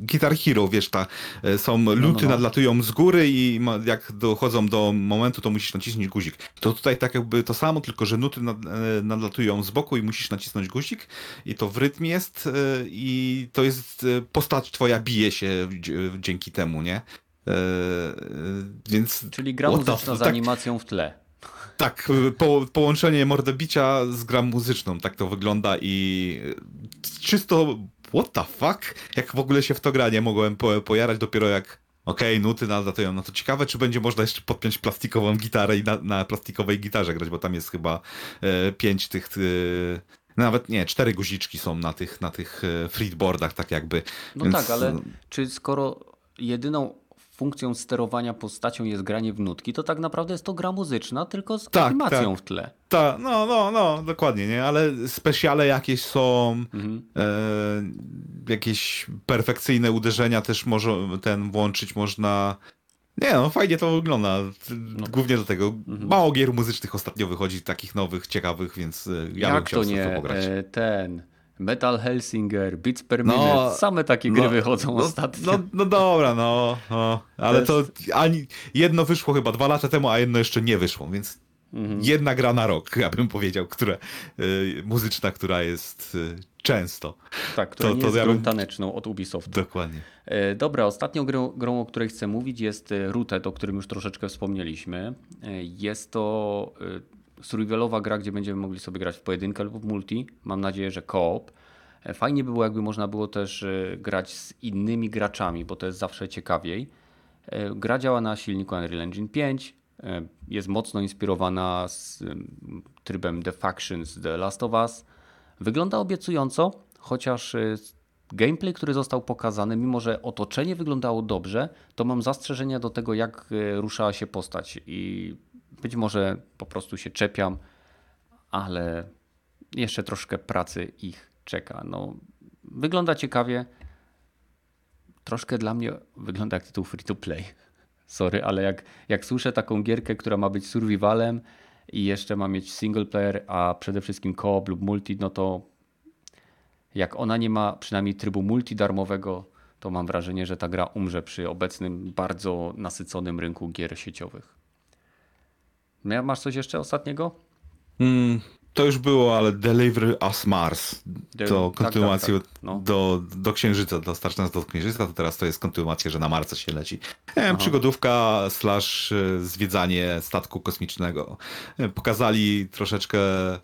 Guitar Hero, wiesz, ta, e, są luty no, no, no. nadlatują z góry i jak dochodzą do momentu, to musisz nacisnąć guzik. To tutaj tak jakby to samo, tylko że nuty nad, e, nadlatują z boku i musisz nacisnąć guzik i to w rytm jest e, i to jest postać twoja bije się dzięki temu, nie? Więc... Czyli gra muzyczna z tak, animacją w tle. Tak, po, połączenie mordobicia z grą muzyczną, tak to wygląda i czysto what the fuck? Jak w ogóle się w to gra, nie mogłem po, pojarać dopiero jak okej, okay, nuty nadlatują. No to ciekawe, czy będzie można jeszcze podpiąć plastikową gitarę i na, na plastikowej gitarze grać, bo tam jest chyba e, pięć tych... E, nawet nie, cztery guziczki są na tych, na tych e, freeboardach, tak jakby. No Więc... tak, ale czy skoro jedyną funkcją sterowania postacią jest granie w nutki, to tak naprawdę jest to gra muzyczna, tylko z tak, animacją tak. w tle. Tak, no, no, no, dokładnie, nie? Ale specjale jakieś są, mhm. e, jakieś perfekcyjne uderzenia też może ten włączyć można. Nie no, fajnie to wygląda. No. Głównie do tego. Mhm. Mało gier muzycznych ostatnio wychodzi, takich nowych, ciekawych, więc e, ja Jak bym chciał to nie? pograć. E, ten Metal Hellsinger, Beats per no, Minute, same takie gry no, wychodzą no, ostatnio. No, no dobra, no, no ale to ani jedno wyszło chyba dwa lata temu, a jedno jeszcze nie wyszło, więc mhm. jedna gra na rok, ja bym powiedział, która, y, muzyczna, która jest y, często. Tak, która to, nie to jest ja bym... taneczną od Ubisoft. Dokładnie. E, dobra, ostatnią grą, grą, o której chcę mówić jest e, Rooted, o którym już troszeczkę wspomnieliśmy. E, jest to survivalowa gra, gdzie będziemy mogli sobie grać w pojedynkę lub w multi. Mam nadzieję, że koop. E, fajnie było, jakby można było też e, grać z innymi graczami, bo to jest zawsze ciekawiej. E, gra działa na silniku Unreal Engine 5. Jest mocno inspirowana z trybem The Factions The Last of Us. Wygląda obiecująco, chociaż gameplay, który został pokazany, mimo że otoczenie wyglądało dobrze, to mam zastrzeżenia do tego, jak ruszała się postać i być może po prostu się czepiam, ale jeszcze troszkę pracy ich czeka. No, wygląda ciekawie. Troszkę dla mnie wygląda jak tytuł free to play. Sorry, ale jak, jak słyszę taką gierkę, która ma być survivalem i jeszcze ma mieć single player, a przede wszystkim co-op lub multi, no to jak ona nie ma przynajmniej trybu multi darmowego, to mam wrażenie, że ta gra umrze przy obecnym bardzo nasyconym rynku gier sieciowych. Masz coś jeszcze ostatniego? Mm, to już było, ale Deliver Us Mars. To kontynuacja tak, tak, tak. No. do, do Księżyca, dostarcz nas do Księżyca, to teraz to jest kontynuacja, że na Marce się leci. wiem, przygodówka slash e, zwiedzanie statku kosmicznego. E, pokazali troszeczkę e,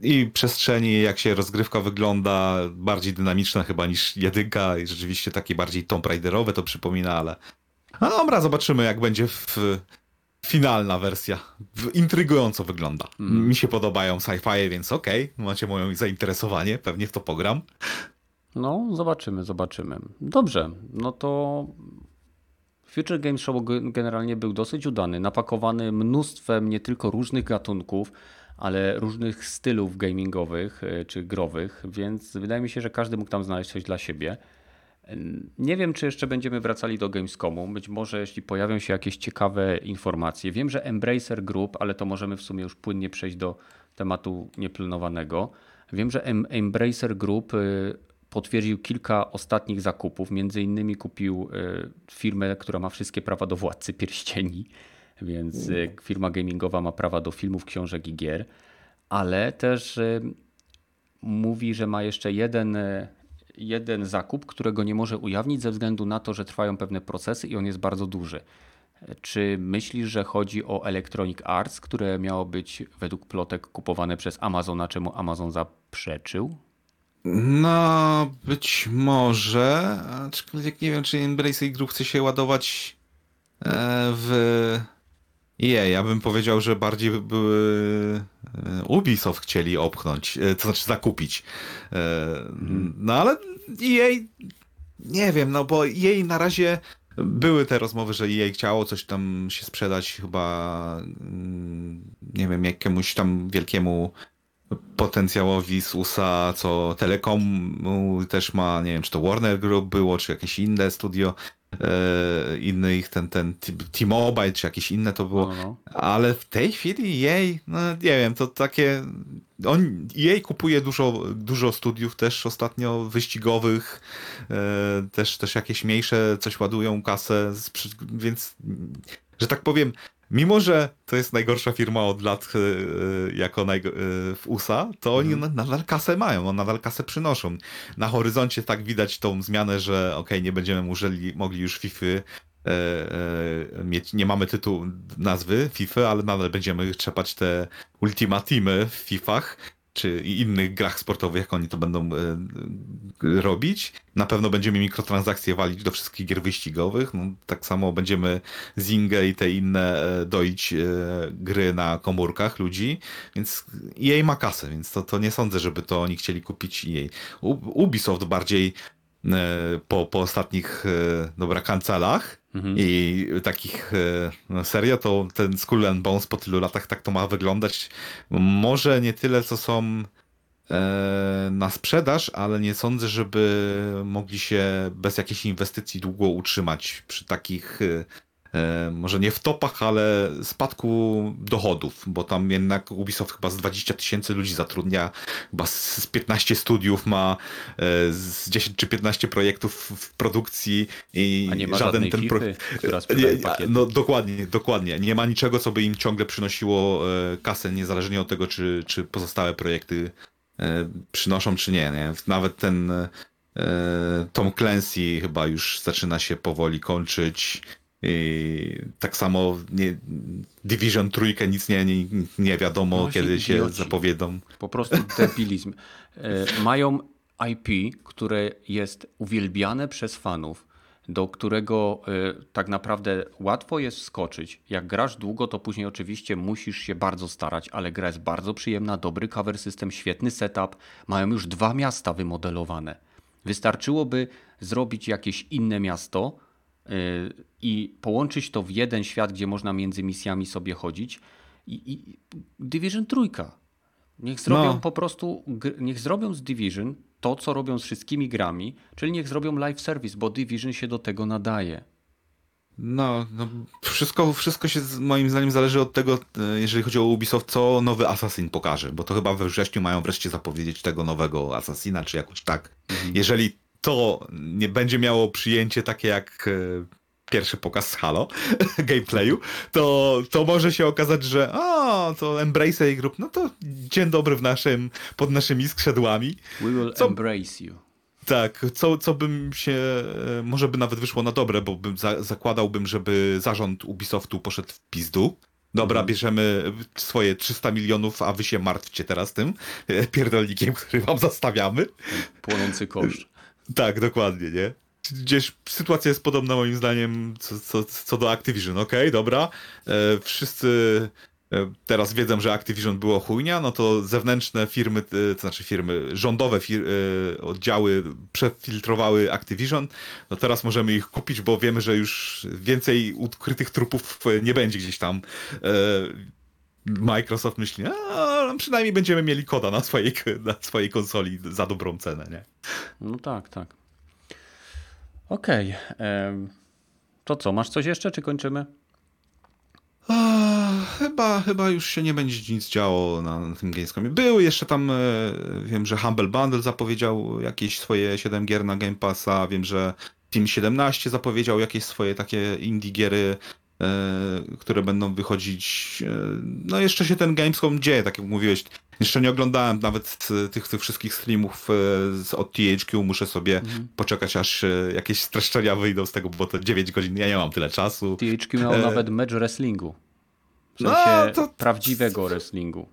i przestrzeni, jak się rozgrywka wygląda, bardziej dynamiczna chyba niż jedynka i rzeczywiście takie bardziej Tomb Raiderowe to przypomina, ale no dobra, zobaczymy jak będzie w finalna wersja. Intrygująco wygląda. Mm. Mi się podobają sci-fi, więc okej, okay, macie moje zainteresowanie, pewnie w to pogram. No, zobaczymy, zobaczymy. Dobrze, no to Future Games Show generalnie był dosyć udany, napakowany mnóstwem nie tylko różnych gatunków, ale różnych stylów gamingowych e, czy growych, więc wydaje mi się, że każdy mógł tam znaleźć coś dla siebie. Nie wiem, czy jeszcze będziemy wracali do Gamescomu. Być może, jeśli pojawią się jakieś ciekawe informacje. Wiem, że Embracer Group, ale to możemy w sumie już płynnie przejść do tematu nieplanowanego. Wiem, że Embracer Group y, potwierdził kilka ostatnich zakupów. Między innymi kupił y, firmę, która ma wszystkie prawa do Władcy Pierścieni, więc y, firma gamingowa ma prawa do filmów, książek i gier, ale też mówi, że ma jeszcze jeden jeden zakup, którego nie może ujawnić ze względu na to, że trwają pewne procesy i on jest bardzo duży. Czy myślisz, że chodzi o Electronic Arts, które miało być według plotek kupowane przez Amazona, czemu Amazon zaprzeczył? No, być może, aczkolwiek nie wiem, czy Embrace Group chce się ładować e, w EA. Ja bym powiedział, że bardziej były e, Ubisoft chcieli opchnąć, e, to znaczy zakupić. Mhm. No ale EA, nie wiem, no bo EA na razie były te rozmowy, że EA chciało coś tam się sprzedać chyba, mm, nie wiem, jakiemuś tam wielkiemu potencjałowi z USA, co Telekom też ma, nie wiem, czy to Warner Group było, czy jakieś inne studio, e, inny ich ten, ten T-Mobile, czy jakieś inne to było, no, no. ale w tej chwili jej, no nie wiem, to takie, on, jej kupuje dużo, dużo studiów też ostatnio wyścigowych, e, też, też jakieś mniejsze coś ładują kasę, więc, że tak powiem, Mimo, że to jest najgorsza firma od lat yy, jako naj, yy, w USA, to oni mm. nadal kasę mają, nadal kasę przynoszą. Na horyzoncie tak widać tą zmianę, że ok, nie będziemy musieli, mogli już FIFA mieć, nie mamy tytułu nazwy FIFA, ale nadal będziemy trzepać te Ultimatimy w FIFach czy innych grach sportowych, jak oni to będą e, robić. Na pewno będziemy mikrotransakcje walić do wszystkich gier wyścigowych. No, tak samo będziemy Zingę i te inne e, doić e, gry na komórkach ludzi, więc jej ma kasę, więc to, to nie sądzę, żeby to oni chcieli kupić jej. Ubisoft bardziej E, po, po ostatnich dobra kancelach mhm. i takich no serio, to ten Skull and Bones po tylu latach tak to ma wyglądać. Może nie tyle, co są na sprzedaż, ale nie sądzę, żeby mogli się bez jakiejś inwestycji długo utrzymać przy takich E, może nie w topach, ale spadku dochodów, bo tam jednak Ubisoft chyba z 20 tysięcy ludzi zatrudnia, chyba z 15 studiów ma, e, z 10 czy 15 projektów w produkcji i A nie ma żaden ten projekt. No dokładnie, dokładnie. Nie ma niczego, co by im ciągle przynosiło e, kasę, niezależnie od tego, czy, czy pozostałe projekty przynoszą, czy nie. nie? Nawet ten Tom Clancy chyba już zaczyna się powoli kończyć. I tak samo nie, Division trójkę nic nie, nie, nie wiadomo, no kiedy się idioci. zapowiedzą. Po prostu debilizm. E, mają IP, które jest uwielbiane przez fanów, do którego e, tak naprawdę łatwo jest skoczyć. Jak grasz długo, to później oczywiście musisz się bardzo starać, ale gra jest bardzo przyjemna, dobry cover system, świetny setup. Mają już dwa miasta wymodelowane. Wystarczyłoby zrobić jakieś inne miasto, i połączyć to w jeden świat, gdzie można między misjami sobie chodzić. I, i Division trójka. Niech zrobią no. po prostu, niech zrobią z Division to, co robią z wszystkimi grami, czyli niech zrobią live service, bo Division się do tego nadaje. No, no wszystko, wszystko się moim zdaniem zależy od tego, e, jeżeli chodzi o Ubisoft, co nowy Assassin pokaże, bo to chyba we wrześniu mają wreszcie zapowiedzieć tego nowego Assassina, czy jakoś tak. Mhm. Jeżeli to nie będzie miało przyjęcie takie jak e, pierwszy pokaz z Halo gameplayu, to, to może się okazać, że o, to Embrace i grup, no to dzień dobry w naszym, pod naszymi skrzydłami. We will co, embrace you. Tak, co, co bym się, e, może by nawet wyszło na dobre, bo bym za, zakładałbym, żeby zarząd Ubisoftu poszedł w pizdu. Dobra, mhm. bierzemy swoje 300 milionów, a wy się martwcie teraz tym e, pierdolnikiem, który wam zastawiamy. Płonący kosz. Tak, dokładnie, nie? Gdzieś sytuacja jest podobna moim zdaniem co, co, co do Activision. Okej, okay, dobra. E, wszyscy teraz wiedzą, że Activision było chujnia, no to zewnętrzne firmy, to znaczy firmy, rządowe fir oddziały przefiltrowały Activision, no teraz możemy ich kupić, bo wiemy, że już więcej ukrytych trupów nie będzie gdzieś tam. Microsoft myśli, a przynajmniej będziemy mieli koda na swojej, na swojej konsoli za dobrą cenę, nie? No tak, tak. Okej. Okay. To co, masz coś jeszcze, czy kończymy? Chyba, chyba już się nie będzie nic działo na, na tym Gamescomie. Były jeszcze tam, e, wiem, że Humble Bundle zapowiedział jakieś swoje 7 gier na Game Passa, wiem, że Team 17 zapowiedział jakieś swoje takie indie giery E, które będą wychodzić. E, no jeszcze się ten Gamescom dzieje, tak jak mówiłeś. Jeszcze nie oglądałem nawet tych, tych wszystkich streamów e, od THQ. Muszę sobie mhm. poczekać, aż jakieś streszczenia wyjdą z tego, bo to 9 godzin, ja nie mam tyle czasu. THQ miał e... nawet mecz wrestlingu. W sensie no, to... prawdziwego wrestlingu.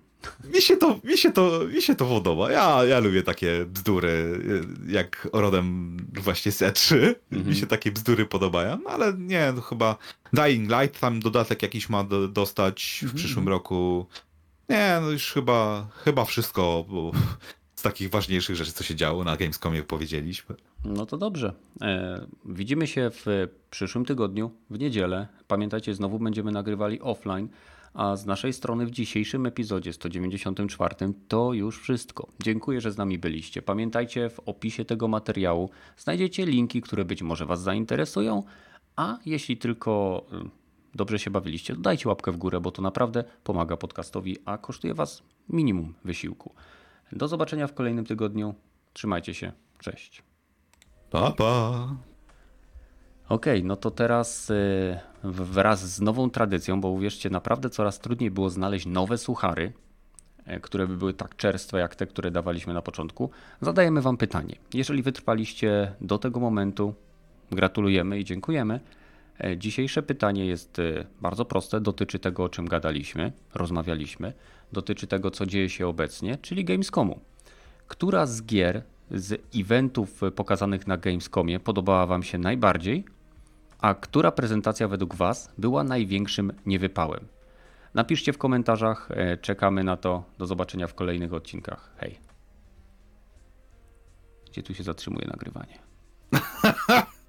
Mi się to, mi się to, mi się to podoba. Ja, ja lubię takie bzdury, jak rodem właśnie z E3. Mm -hmm. Mi się takie bzdury podobają, no ale nie, no chyba Dying Light tam dodatek jakiś ma do, dostać w mm -hmm. przyszłym roku. Nie, no już chyba, chyba wszystko z takich ważniejszych rzeczy, co się działo na Gamescomie powiedzieliśmy. No to dobrze. E, widzimy się w przyszłym tygodniu, w niedzielę. Pamiętajcie, znowu będziemy nagrywali offline. A z naszej strony w dzisiejszym epizodzie 194 to już wszystko. Dziękuję, że z nami byliście. Pamiętajcie, w opisie tego materiału znajdziecie linki, które być może Was zainteresują, a jeśli tylko dobrze się bawiliście, dajcie łapkę w górę, bo to naprawdę pomaga podcastowi, a kosztuje Was minimum wysiłku. Do zobaczenia w kolejnym tygodniu. Trzymajcie się. Cześć. Pa, pa. Okej, okay, no to teraz y, wraz z nową tradycją, bo uwierzcie, naprawdę coraz trudniej było znaleźć nowe suchary, e, które by były tak czerstwe jak te, które dawaliśmy na początku, zadajemy Wam pytanie. Jeżeli wytrwaliście do tego momentu, gratulujemy i dziękujemy. E, dzisiejsze pytanie jest e, bardzo proste, dotyczy tego, o czym gadaliśmy, rozmawialiśmy, dotyczy tego, co dzieje się obecnie, czyli Gamescomu. Która z gier z eventów pokazanych na Gamescomie podobała Wam się najbardziej, a która prezentacja według Was była największym niewypałem? Napiszcie w komentarzach, e, czekamy na to. Do zobaczenia w kolejnych odcinkach. Hej. Gdzie tu się zatrzymuje nagrywanie?